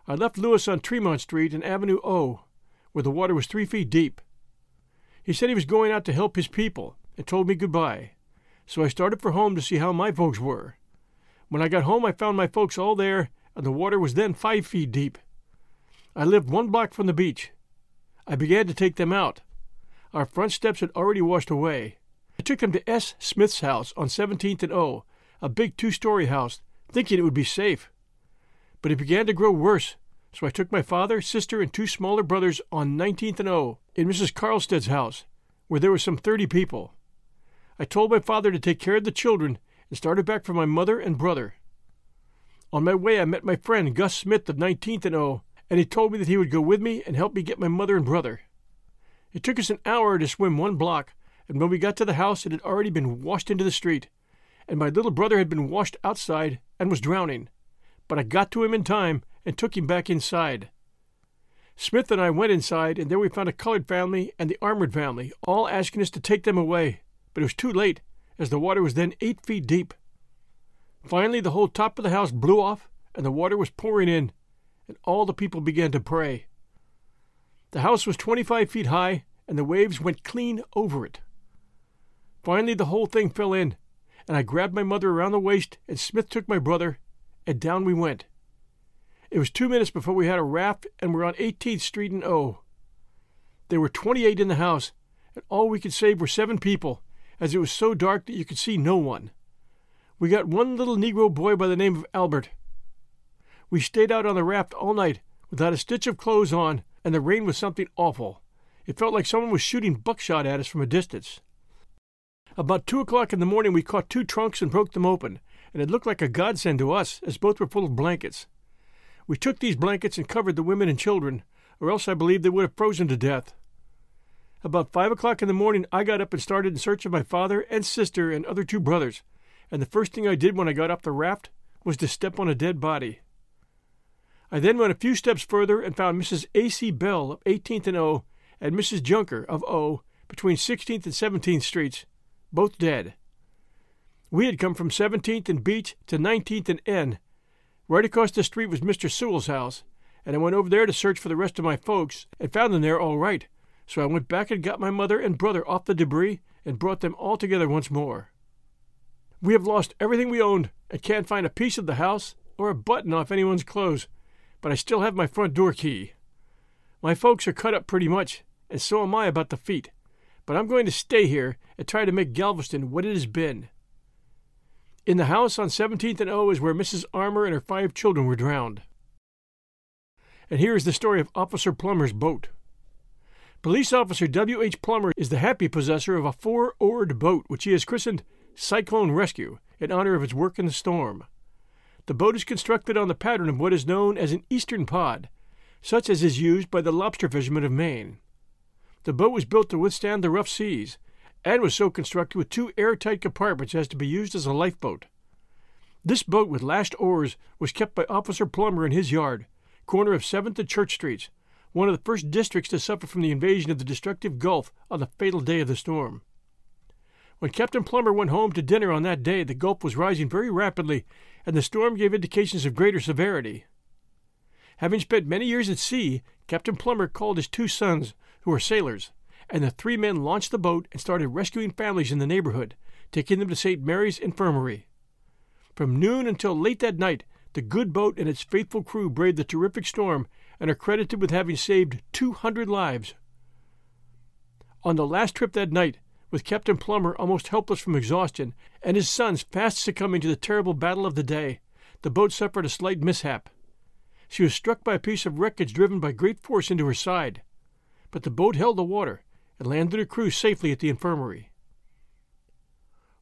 I left Lewis on Tremont Street and Avenue O, where the water was three feet deep. He said he was going out to help his people and told me goodbye. So I started for home to see how my folks were. When I got home, I found my folks all there, and the water was then five feet deep. I lived one block from the beach. I began to take them out. Our front steps had already washed away. I took them to S. Smith's house on 17th and O, a big two story house, thinking it would be safe. But it began to grow worse, so I took my father, sister, and two smaller brothers on 19th and O in Mrs. Carlstead's house, where there were some 30 people. I told my father to take care of the children and started back for my mother and brother. On my way, I met my friend Gus Smith of 19th and O, and he told me that he would go with me and help me get my mother and brother. It took us an hour to swim one block, and when we got to the house, it had already been washed into the street, and my little brother had been washed outside and was drowning. But I got to him in time and took him back inside. Smith and I went inside, and there we found a colored family and the Armour family, all asking us to take them away, but it was too late, as the water was then eight feet deep. Finally, the whole top of the house blew off, and the water was pouring in, and all the people began to pray. The house was 25 feet high, and the waves went clean over it. Finally, the whole thing fell in, and I grabbed my mother around the waist, and Smith took my brother, and down we went. It was two minutes before we had a raft, and were on 18th Street and O. There were 28 in the house, and all we could save were seven people, as it was so dark that you could see no one. We got one little Negro boy by the name of Albert. We stayed out on the raft all night, without a stitch of clothes on, and the rain was something awful. It felt like someone was shooting buckshot at us from a distance. About two o'clock in the morning, we caught two trunks and broke them open, and it looked like a godsend to us, as both were full of blankets. We took these blankets and covered the women and children, or else I believe they would have frozen to death. About five o'clock in the morning, I got up and started in search of my father and sister and other two brothers, and the first thing I did when I got off the raft was to step on a dead body. I then went a few steps further and found Mrs. A.C. Bell of 18th and O and Mrs. Junker of O between 16th and 17th Streets, both dead. We had come from 17th and Beach to 19th and N. Right across the street was Mr. Sewell's house, and I went over there to search for the rest of my folks and found them there all right. So I went back and got my mother and brother off the debris and brought them all together once more. We have lost everything we owned and can't find a piece of the house or a button off anyone's clothes but I still have my front door key. My folks are cut up pretty much, and so am I about the feet, but I'm going to stay here and try to make Galveston what it has been. In the house on 17th and O is where Mrs. Armour and her five children were drowned. And here is the story of Officer Plummer's boat. Police Officer W. H. Plummer is the happy possessor of a four oared boat which he has christened Cyclone Rescue in honor of its work in the storm. The boat is constructed on the pattern of what is known as an eastern pod, such as is used by the lobster fishermen of Maine. The boat was built to withstand the rough seas, and was so constructed with two airtight compartments as to be used as a lifeboat. This boat with lashed oars was kept by Officer Plummer in his yard, corner of 7th and Church Streets, one of the first districts to suffer from the invasion of the destructive Gulf on the fatal day of the storm. When Captain Plummer went home to dinner on that day, the Gulf was rising very rapidly, and the storm gave indications of greater severity. Having spent many years at sea, Captain Plummer called his two sons, who were sailors, and the three men launched the boat and started rescuing families in the neighborhood, taking them to St. Mary's Infirmary. From noon until late that night, the good boat and its faithful crew braved the terrific storm and are credited with having saved 200 lives. On the last trip that night, with Captain Plummer almost helpless from exhaustion, and his sons fast succumbing to the terrible battle of the day, the boat suffered a slight mishap. She was struck by a piece of wreckage driven by great force into her side, but the boat held the water and landed her crew safely at the infirmary.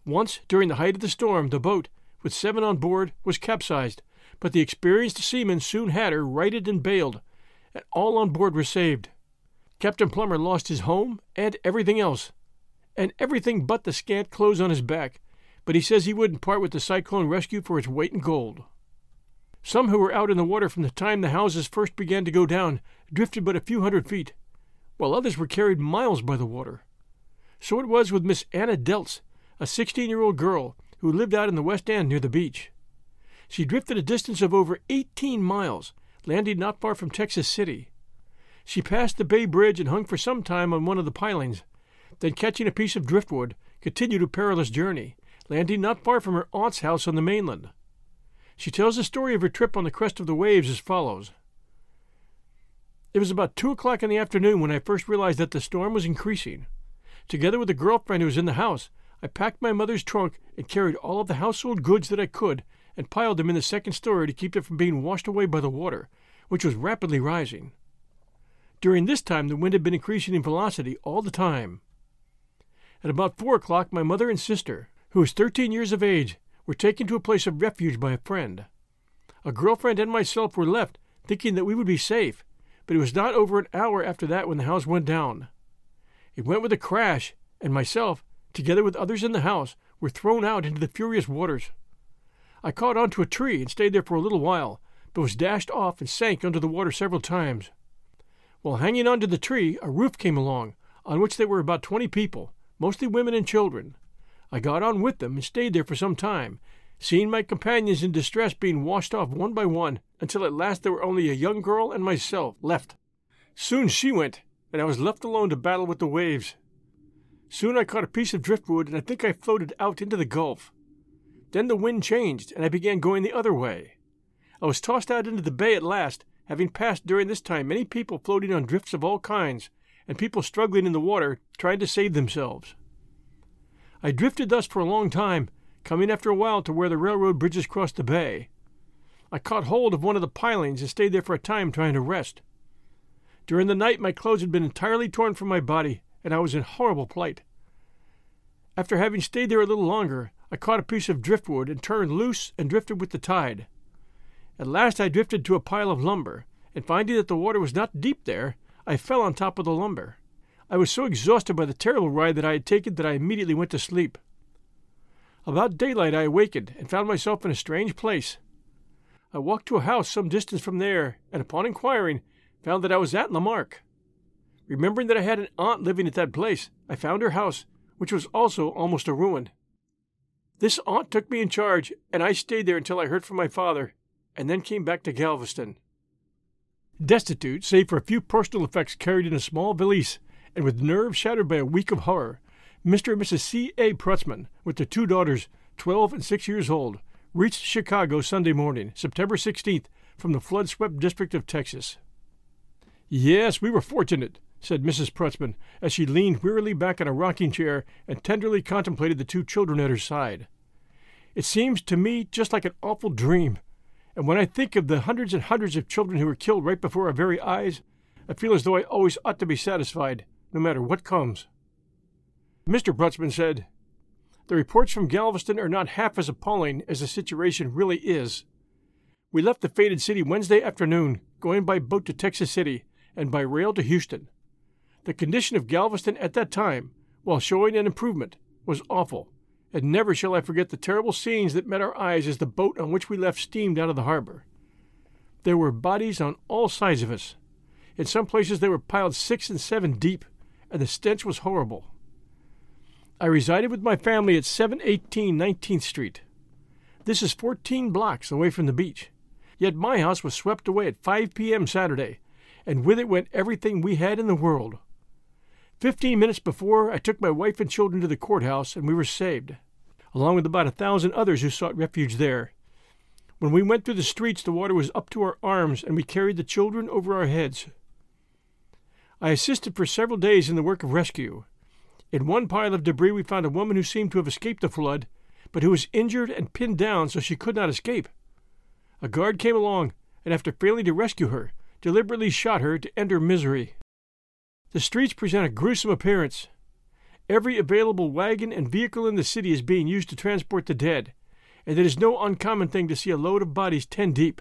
Once, during the height of the storm, the boat, with seven on board, was capsized, but the experienced seamen soon had her righted and bailed, and all on board were saved. Captain Plummer lost his home and everything else, and everything but the scant clothes on his back, but he says he wouldn't part with the Cyclone Rescue for its weight in gold. Some who were out in the water from the time the houses first began to go down drifted but a few hundred feet, while others were carried miles by the water. So it was with Miss Anna Deltz, a 16 year old girl who lived out in the West End near the beach. She drifted a distance of over 18 miles, landing not far from Texas City. She passed the Bay Bridge and hung for some time on one of the pilings, then catching a piece of driftwood, continued a perilous journey, landing not far from her aunt's house on the mainland. She tells the story of her trip on the crest of the waves as follows. It was about two o'clock in the afternoon when I first realized that the storm was increasing. Together with a girlfriend who was in the house, I packed my mother's trunk and carried all of the household goods that I could and piled them in the second story to keep them from being washed away by the water, which was rapidly rising. During this time, the wind had been increasing in velocity all the time. At about four o'clock, my mother and sister, who was thirteen years of age, were taken to a place of refuge by a friend. A girlfriend and myself were left, thinking that we would be safe, but it was not over an hour after that when the house went down. It went with a crash, and myself, together with others in the house, were thrown out into the furious waters. I caught onto a tree and stayed there for a little while, but was dashed off and sank under the water several times. While hanging onto the tree, a roof came along, on which there were about twenty people, mostly women and children. I got on with them and stayed there for some time, seeing my companions in distress being washed off one by one, until at last there were only a young girl and myself left. Soon she went, and I was left alone to battle with the waves. Soon I caught a piece of driftwood, and I think I floated out into the gulf. Then the wind changed, and I began going the other way. I was tossed out into the bay at last, having passed during this time many people floating on drifts of all kinds, and people struggling in the water trying to save themselves. I drifted thus for a long time, coming after a while to where the railroad bridges crossed the bay. I caught hold of one of the pilings and stayed there for a time trying to rest. During the night, my clothes had been entirely torn from my body, and I was in horrible plight. After having stayed there a little longer, I caught a piece of driftwood and turned loose and drifted with the tide. At last I drifted to a pile of lumber, and finding that the water was not deep there, I fell on top of the lumber. I was so exhausted by the terrible ride that I had taken that I immediately went to sleep. About daylight I awakened and found myself in a strange place. I walked to a house some distance from there, and upon inquiring, found that I was at La Marque. Remembering that I had an aunt living at that place, I found her house, which was also almost a ruin. This aunt took me in charge, and I stayed there until I heard from my father, and then came back to Galveston. Destitute, save for a few personal effects carried in a small valise, and with nerves shattered by a week of horror, Mr. and Mrs. C. A. Prutzman, with their two daughters, twelve and six years old, reached Chicago Sunday morning, September 16th, from the flood swept district of Texas. Yes, we were fortunate, said Mrs. Prutzman, as she leaned wearily back in a rocking chair and tenderly contemplated the two children at her side. It seems to me just like an awful dream and when I think of the hundreds and hundreds of children who were killed right before our very eyes, I feel as though I always ought to be satisfied, no matter what comes. Mr. Prutzman said, The reports from Galveston are not half as appalling as the situation really is. We left the fated city Wednesday afternoon, going by boat to Texas City and by rail to Houston. The condition of Galveston at that time, while showing an improvement, was awful and never shall I forget the terrible scenes that met our eyes as the boat on which we left steamed out of the harbor. There were bodies on all sides of us. In some places they were piled six and seven deep, and the stench was horrible. I resided with my family at 718 19th Street. This is 14 blocks away from the beach. Yet my house was swept away at 5 p.m. Saturday, and with it went everything we had in the world. Fifteen minutes before, I took my wife and children to the courthouse, and we were saved, along with about a thousand others who sought refuge there. When we went through the streets, the water was up to our arms, and we carried the children over our heads. I assisted for several days in the work of rescue. In one pile of debris, we found a woman who seemed to have escaped the flood, but who was injured and pinned down so she could not escape. A guard came along, and after failing to rescue her, deliberately shot her to end her misery. The streets present a gruesome appearance. Every available wagon and vehicle in the city is being used to transport the dead, and it is no uncommon thing to see a load of bodies ten deep.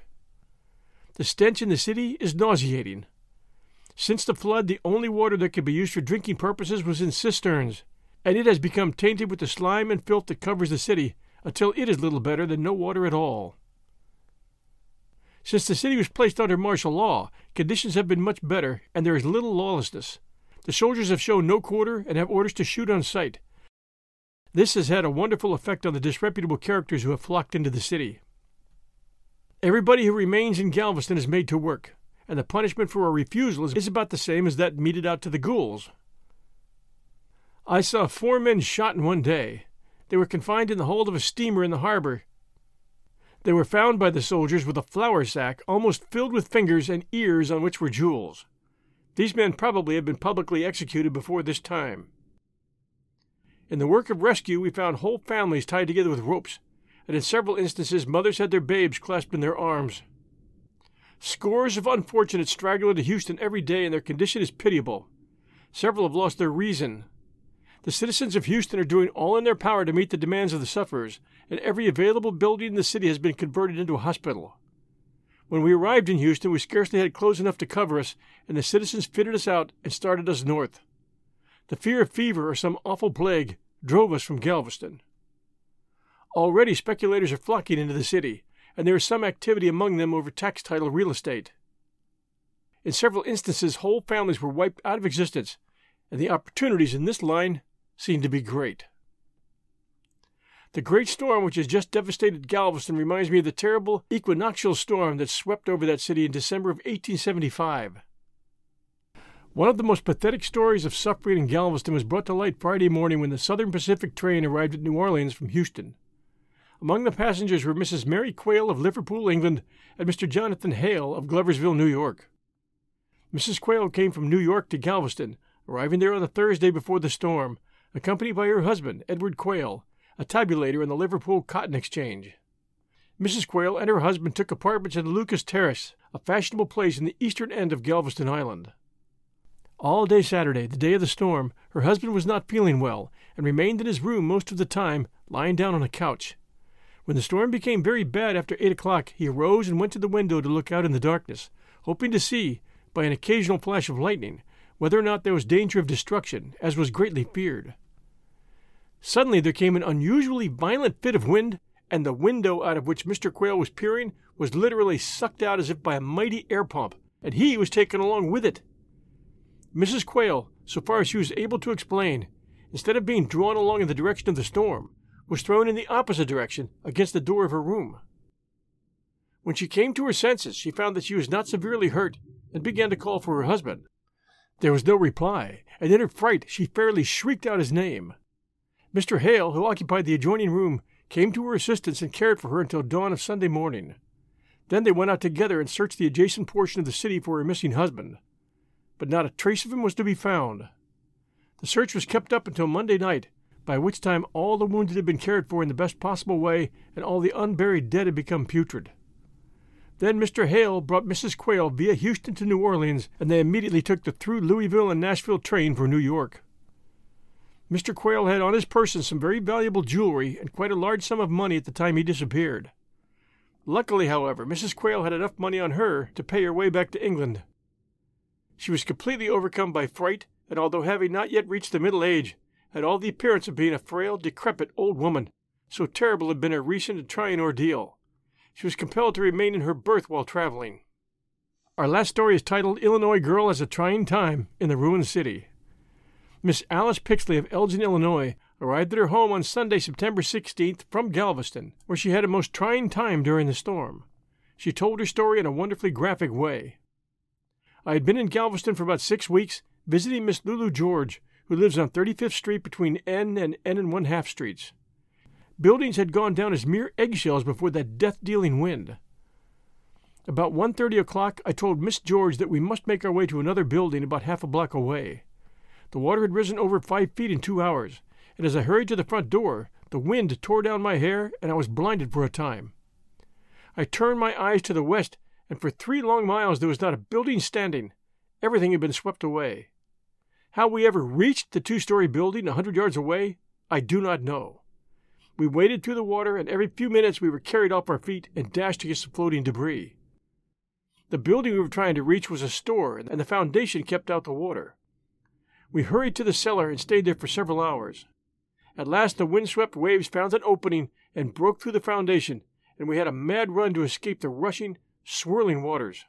The stench in the city is nauseating. Since the flood, the only water that could be used for drinking purposes was in cisterns, and it has become tainted with the slime and filth that covers the city until it is little better than no water at all. Since the city was placed under martial law, conditions have been much better, and there is little lawlessness. The soldiers have shown no quarter and have orders to shoot on sight. This has had a wonderful effect on the disreputable characters who have flocked into the city. Everybody who remains in Galveston is made to work, and the punishment for a refusal is about the same as that meted out to the ghouls. I saw four men shot in one day. They were confined in the hold of a steamer in the harbor. They were found by the soldiers with a flour sack almost filled with fingers and ears on which were jewels. These men probably had been publicly executed before this time. In the work of rescue, we found whole families tied together with ropes, and in several instances, mothers had their babes clasped in their arms. Scores of unfortunates straggle into Houston every day, and their condition is pitiable. Several have lost their reason. The citizens of Houston are doing all in their power to meet the demands of the sufferers, and every available building in the city has been converted into a hospital. When we arrived in Houston, we scarcely had clothes enough to cover us, and the citizens fitted us out and started us north. The fear of fever or some awful plague drove us from Galveston. Already speculators are flocking into the city, and there is some activity among them over tax title real estate. In several instances, whole families were wiped out of existence, and the opportunities in this line seem to be great. The great storm which has just devastated Galveston reminds me of the terrible equinoctial storm that swept over that city in December of 1875. One of the most pathetic stories of suffering in Galveston was brought to light Friday morning when the Southern Pacific train arrived at New Orleans from Houston. Among the passengers were Mrs. Mary Quayle of Liverpool, England, and Mr. Jonathan Hale of Gloversville, New York. Mrs. Quayle came from New York to Galveston, arriving there on the Thursday before the storm, accompanied by her husband, Edward Quayle, a tabulator in the Liverpool Cotton Exchange. Mrs. Quayle and her husband took apartments in the Lucas Terrace, a fashionable place in the eastern end of Galveston Island. All day Saturday, the day of the storm, her husband was not feeling well and remained in his room most of the time, lying down on a couch. When the storm became very bad after eight o'clock, he arose and went to the window to look out in the darkness, hoping to see, by an occasional flash of lightning, whether or not there was danger of destruction, as was greatly feared. Suddenly there came an unusually violent fit of wind, and the window out of which Mr. Quayle was peering was literally sucked out as if by a mighty air pump, and he was taken along with it. Mrs. Quayle, so far as she was able to explain, instead of being drawn along in the direction of the storm, was thrown in the opposite direction against the door of her room. When she came to her senses, she found that she was not severely hurt and began to call for her husband. There was no reply, and in her fright she fairly shrieked out his name. Mr. Hale, who occupied the adjoining room, came to her assistance and cared for her until dawn of Sunday morning. Then they went out together and searched the adjacent portion of the city for her missing husband. But not a trace of him was to be found. The search was kept up until Monday night, by which time all the wounded had been cared for in the best possible way and all the unburied dead had become putrid. Then Mr. Hale brought Mrs. Quayle via Houston to New Orleans, and they immediately took the through Louisville and Nashville train for New York. Mr. Quayle had on his person some very valuable jewelry and quite a large sum of money at the time he disappeared. Luckily, however, Mrs. Quayle had enough money on her to pay her way back to England. She was completely overcome by fright, and although having not yet reached the middle age, had all the appearance of being a frail, decrepit old woman, so terrible had been her recent and trying ordeal. She was compelled to remain in her berth while traveling. Our last story is titled Illinois Girl Has a Trying Time in the Ruined City. Miss Alice Pixley of Elgin, Illinois, arrived at her home on Sunday, September 16th, from Galveston, where she had a most trying time during the storm. She told her story in a wonderfully graphic way. I had been in Galveston for about six weeks, visiting Miss Lulu George, who lives on 35th Street between N and N and one half streets. Buildings had gone down as mere eggshells before that death-dealing wind. About 1.30 o'clock, I told Miss George that we must make our way to another building about half a block away. The water had risen over five feet in two hours, and as I hurried to the front door, the wind tore down my hair and I was blinded for a time. I turned my eyes to the west, and for three long miles there was not a building standing. Everything had been swept away. How we ever reached the two story building a hundred yards away, I do not know. We waded through the water, and every few minutes we were carried off our feet and dashed against the floating debris. The building we were trying to reach was a store, and the foundation kept out the water. We hurried to the cellar and stayed there for several hours. At last, the windswept waves found an opening and broke through the foundation, and we had a mad run to escape the rushing, swirling waters.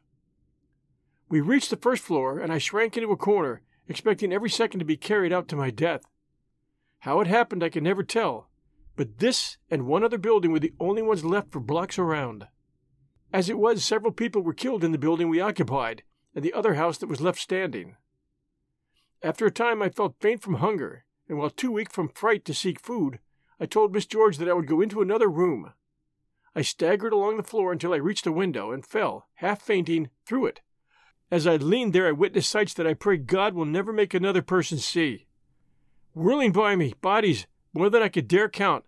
We reached the first floor, and I shrank into a corner, expecting every second to be carried out to my death. How it happened, I can never tell, but this and one other building were the only ones left for blocks around. As it was, several people were killed in the building we occupied, and the other house that was left standing. After a time, I felt faint from hunger, and while too weak from fright to seek food, I told Miss George that I would go into another room. I staggered along the floor until I reached a window and fell, half fainting, through it. As I leaned there, I witnessed sights that I pray God will never make another person see. Whirling by me, bodies, more than I could dare count,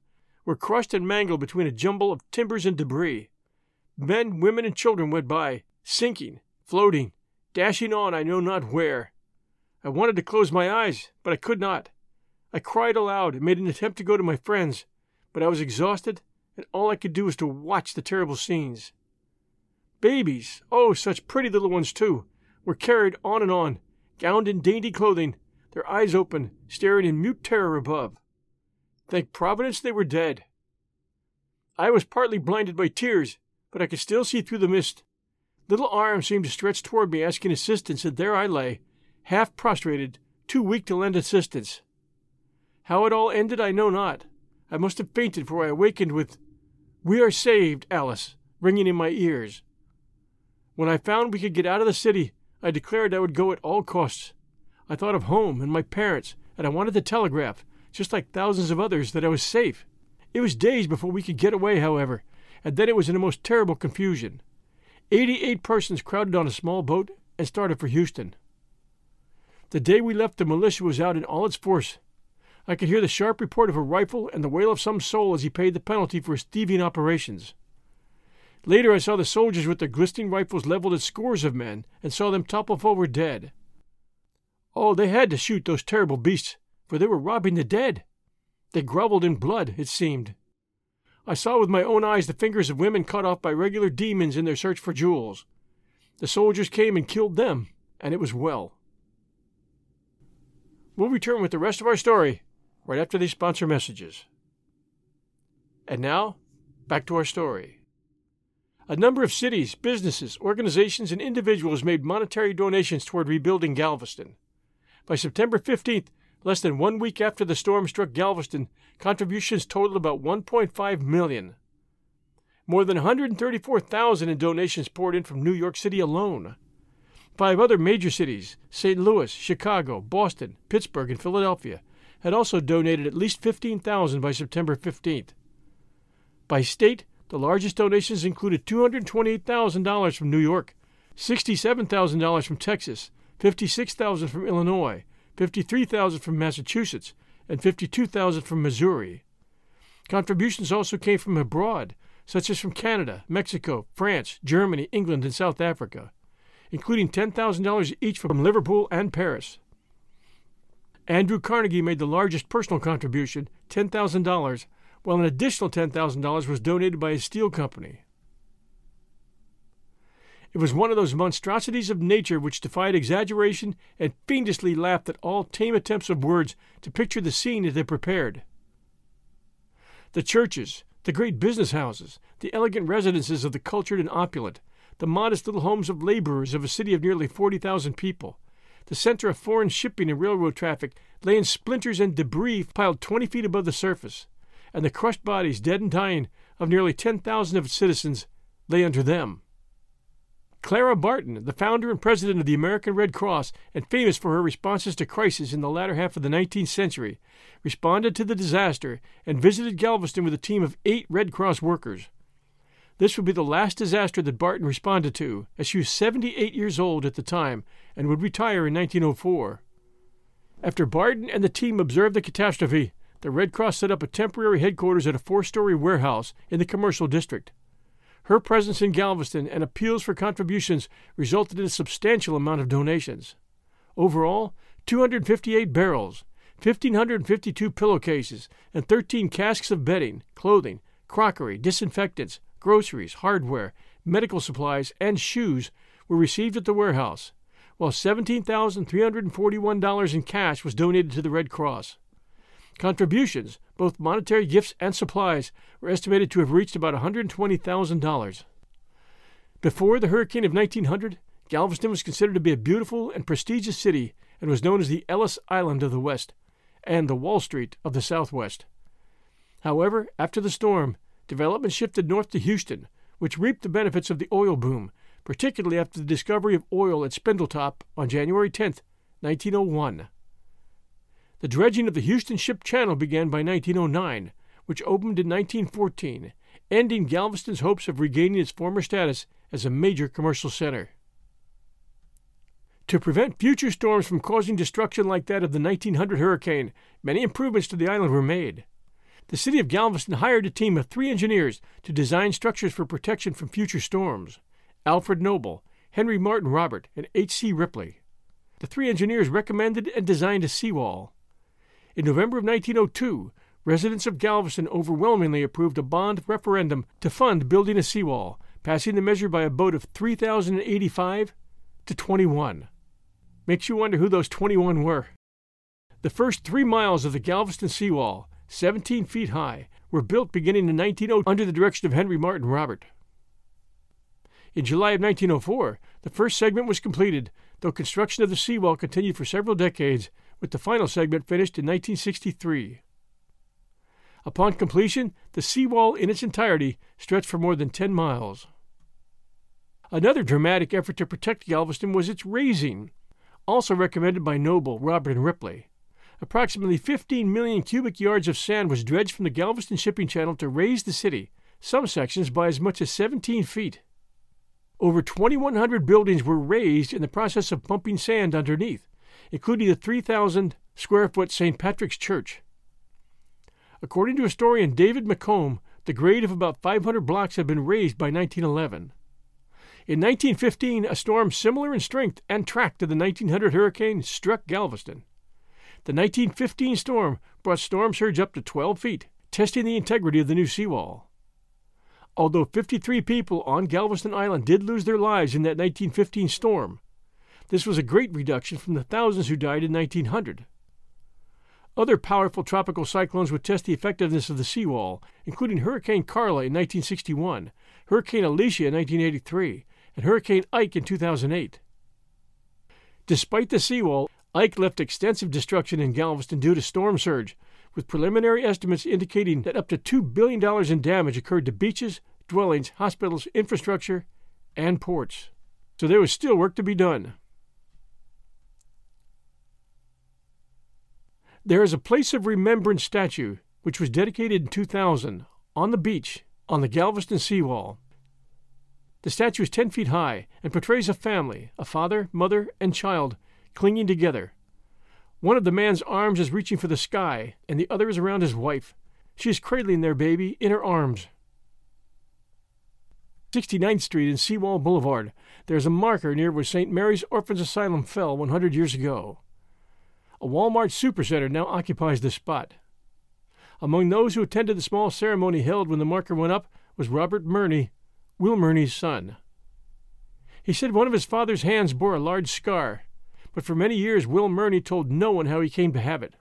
were crushed and mangled between a jumble of timbers and debris. Men, women, and children went by, sinking, floating, dashing on I know not where. I wanted to close my eyes, but I could not. I cried aloud and made an attempt to go to my friends, but I was exhausted, and all I could do was to watch the terrible scenes. Babies, oh, such pretty little ones too, were carried on and on, gowned in dainty clothing, their eyes open, staring in mute terror above. Thank Providence they were dead. I was partly blinded by tears, but I could still see through the mist. Little arms seemed to stretch toward me, asking assistance, and there I lay, half prostrated, too weak to lend assistance. How it all ended, I know not. I must have fainted, for I awakened with, We are saved, Alice, ringing in my ears. When I found we could get out of the city, I declared I would go at all costs. I thought of home and my parents, and I wanted to telegraph, just like thousands of others, that I was safe. It was days before we could get away, however, and then it was in a most terrible confusion. Eighty eight persons crowded on a small boat and started for Houston. The day we left, the militia was out in all its force, I could hear the sharp report of a rifle and the wail of some soul as he paid the penalty for his thieving operations. Later, I saw the soldiers with their glistening rifles leveled at scores of men and saw them topple forward dead. Oh, they had to shoot those terrible beasts, for they were robbing the dead. They grovelled in blood, it seemed. I saw with my own eyes the fingers of women cut off by regular demons in their search for jewels. The soldiers came and killed them, and it was well. We'll return with the rest of our story right after these sponsor messages. And now, back to our story. A number of cities, businesses, organizations, and individuals made monetary donations toward rebuilding Galveston. By September 15th, less than one week after the storm struck Galveston, contributions totaled about 1.5 million. More than 134,000 in donations poured in from New York City alone. Five other major cities, St. Louis, Chicago, Boston, Pittsburgh, and Philadelphia, had also donated at least 15,000 by September 15th. By state, the largest donations included $228,000 from New York, $67,000 from Texas, $56,000 from Illinois, $53,000 from Massachusetts, and $52,000 from Missouri. Contributions also came from abroad, such as from Canada, Mexico, France, Germany, England, and South Africa, including $10,000 each from Liverpool and Paris. Andrew Carnegie made the largest personal contribution, $10,000, while an additional $10,000 was donated by a steel company. It was one of those monstrosities of nature which defied exaggeration and fiendishly laughed at all tame attempts of words to picture the scene it had prepared. The churches, the great business houses, the elegant residences of the cultured and opulent, the modest little homes of laborers of a city of nearly 40,000 people, the center of foreign shipping and railroad traffic lay in splinters and debris piled 20 feet above the surface, and the crushed bodies, dead and dying, of nearly 10,000 of its citizens lay under them. Clara Barton, the founder and president of the American Red Cross and famous for her responses to crises in the latter half of the 19th century, responded to the disaster and visited Galveston with a team of eight Red Cross workers. This would be the last disaster that Barton responded to, as she was 78 years old at the time and would retire in 1904. After Barton and the team observed the catastrophe, the Red Cross set up a temporary headquarters at a four story warehouse in the commercial district. Her presence in Galveston and appeals for contributions resulted in a substantial amount of donations. Overall, 258 barrels, 1,552 pillowcases, and 13 casks of bedding, clothing, crockery, disinfectants, groceries, hardware, medical supplies, and shoes were received at the warehouse, while $17,341 in cash was donated to the Red Cross. Contributions, Both monetary gifts and supplies were estimated to have reached about $120,000. Before the hurricane of 1900, Galveston was considered to be a beautiful and prestigious city and was known as the Ellis Island of the West and the Wall Street of the Southwest. However, after the storm, development shifted north to Houston, which reaped the benefits of the oil boom, particularly after the discovery of oil at Spindletop on January 10, 1901. The dredging of the Houston Ship Channel began by 1909, which opened in 1914, ending Galveston's hopes of regaining its former status as a major commercial center. To prevent future storms from causing destruction like that of the 1900 hurricane, many improvements to the island were made. The city of Galveston hired a team of three engineers to design structures for protection from future storms Alfred Noble, Henry Martin Robert, and H.C. Ripley. The three engineers recommended and designed a seawall. In November of 1902, residents of Galveston overwhelmingly approved a bond referendum to fund building a seawall, passing the measure by a vote of 3,085 to 21. Makes you wonder who those 21 were. The first three miles of the Galveston seawall, 17 feet high, were built beginning in 1900 under the direction of Henry Martin Robert. In July of 1904, the first segment was completed, though construction of the seawall continued for several decades with the final segment finished in 1963. Upon completion, the seawall in its entirety stretched for more than 10 miles. Another dramatic effort to protect Galveston was its raising, also recommended by Noble, Robert, and Ripley. Approximately 15 million cubic yards of sand was dredged from the Galveston shipping channel to raise the city, some sections by as much as 17 feet. Over 2,100 buildings were raised in the process of pumping sand underneath, including the 3,000 square foot St. Patrick's Church. According to historian David McComb, the grade of about 500 blocks had been raised by 1911. In 1915, a storm similar in strength and track to the 1900 hurricane struck Galveston. The 1915 storm brought storm surge up to 12 feet, testing the integrity of the new seawall. Although 53 people on Galveston Island did lose their lives in that 1915 storm, this was a great reduction from the thousands who died in 1900. Other powerful tropical cyclones would test the effectiveness of the seawall, including Hurricane Carla in 1961, Hurricane Alicia in 1983, and Hurricane Ike in 2008. Despite the seawall, Ike left extensive destruction in Galveston due to storm surge, with preliminary estimates indicating that up to $2 billion in damage occurred to beaches, dwellings, hospitals, infrastructure, and ports. So there was still work to be done. There is a place of remembrance statue which was dedicated in 2000 on the beach on the Galveston seawall. The statue is 10 feet high and portrays a family, a father, mother, and child, clinging together. One of the man's arms is reaching for the sky, and the other is around his wife. She is cradling their baby in her arms. 69th Street and Seawall Boulevard, there is a marker near where St. Mary's Orphans Asylum fell 100 years ago. A Walmart supercenter now occupies the spot. Among those who attended the small ceremony held when the marker went up was Robert Murney, Will Murney's son. He said one of his father's hands bore a large scar, but for many years Will Murney told no one how he came to have it.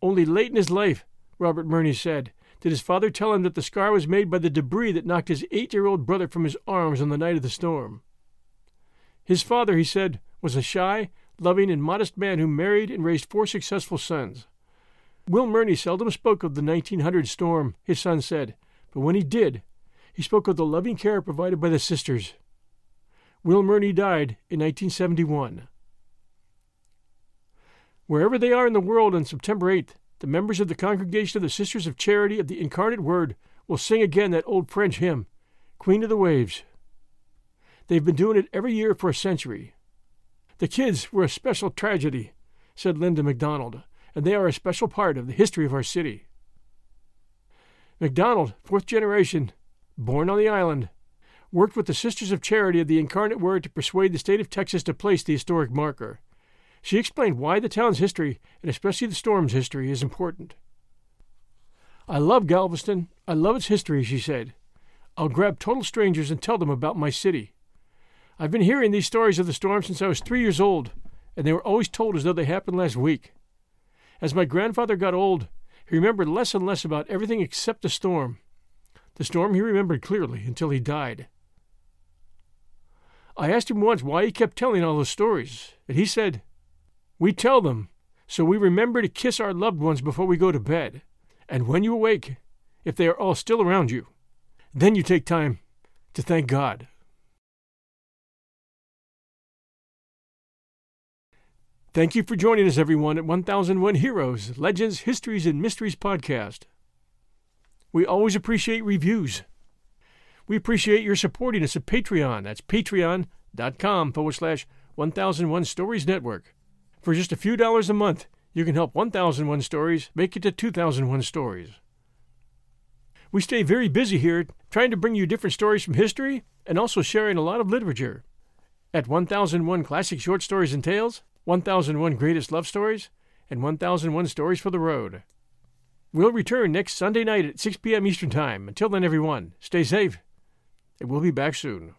Only late in his life, Robert Murney said, did his father tell him that the scar was made by the debris that knocked his eight year old brother from his arms on the night of the storm. His father, he said, was a shy, loving, and modest man who married and raised four successful sons. Will Murney seldom spoke of the 1900 storm, his son said, but when he did, he spoke of the loving care provided by the sisters. Will Murney died in 1971. Wherever they are in the world on September 8th, the members of the Congregation of the Sisters of Charity of the Incarnate Word will sing again that old French hymn, Queen of the Waves. They've been doing it every year for a century. The kids were a special tragedy, said Linda McDonald, and they are a special part of the history of our city. McDonald, fourth generation, born on the island, worked with the Sisters of Charity of the Incarnate Word to persuade the state of Texas to place the historic marker. She explained why the town's history, and especially the storm's history, is important. I love Galveston. I love its history, she said. I'll grab total strangers and tell them about my city. I've been hearing these stories of the storm since I was three years old, and they were always told as though they happened last week. As my grandfather got old, he remembered less and less about everything except the storm. The storm he remembered clearly until he died. I asked him once why he kept telling all those stories, and he said, We tell them so we remember to kiss our loved ones before we go to bed. And when you awake, if they are all still around you, then you take time to thank God. Thank you for joining us, everyone, at 1001 Heroes, Legends, Histories, and Mysteries podcast. We always appreciate reviews. We appreciate your supporting us at Patreon. That's patreon.com forward slash 1001 Stories Network. For just a few dollars a month, you can help 1001 Stories make it to 2001 Stories. We stay very busy here trying to bring you different stories from history and also sharing a lot of literature. At 1001 Classic Short Stories and Tales, 1001 Greatest Love Stories, and 1001 Stories for the Road. We'll return next Sunday night at 6 p.m. Eastern Time. Until then, everyone, stay safe and we'll be back soon.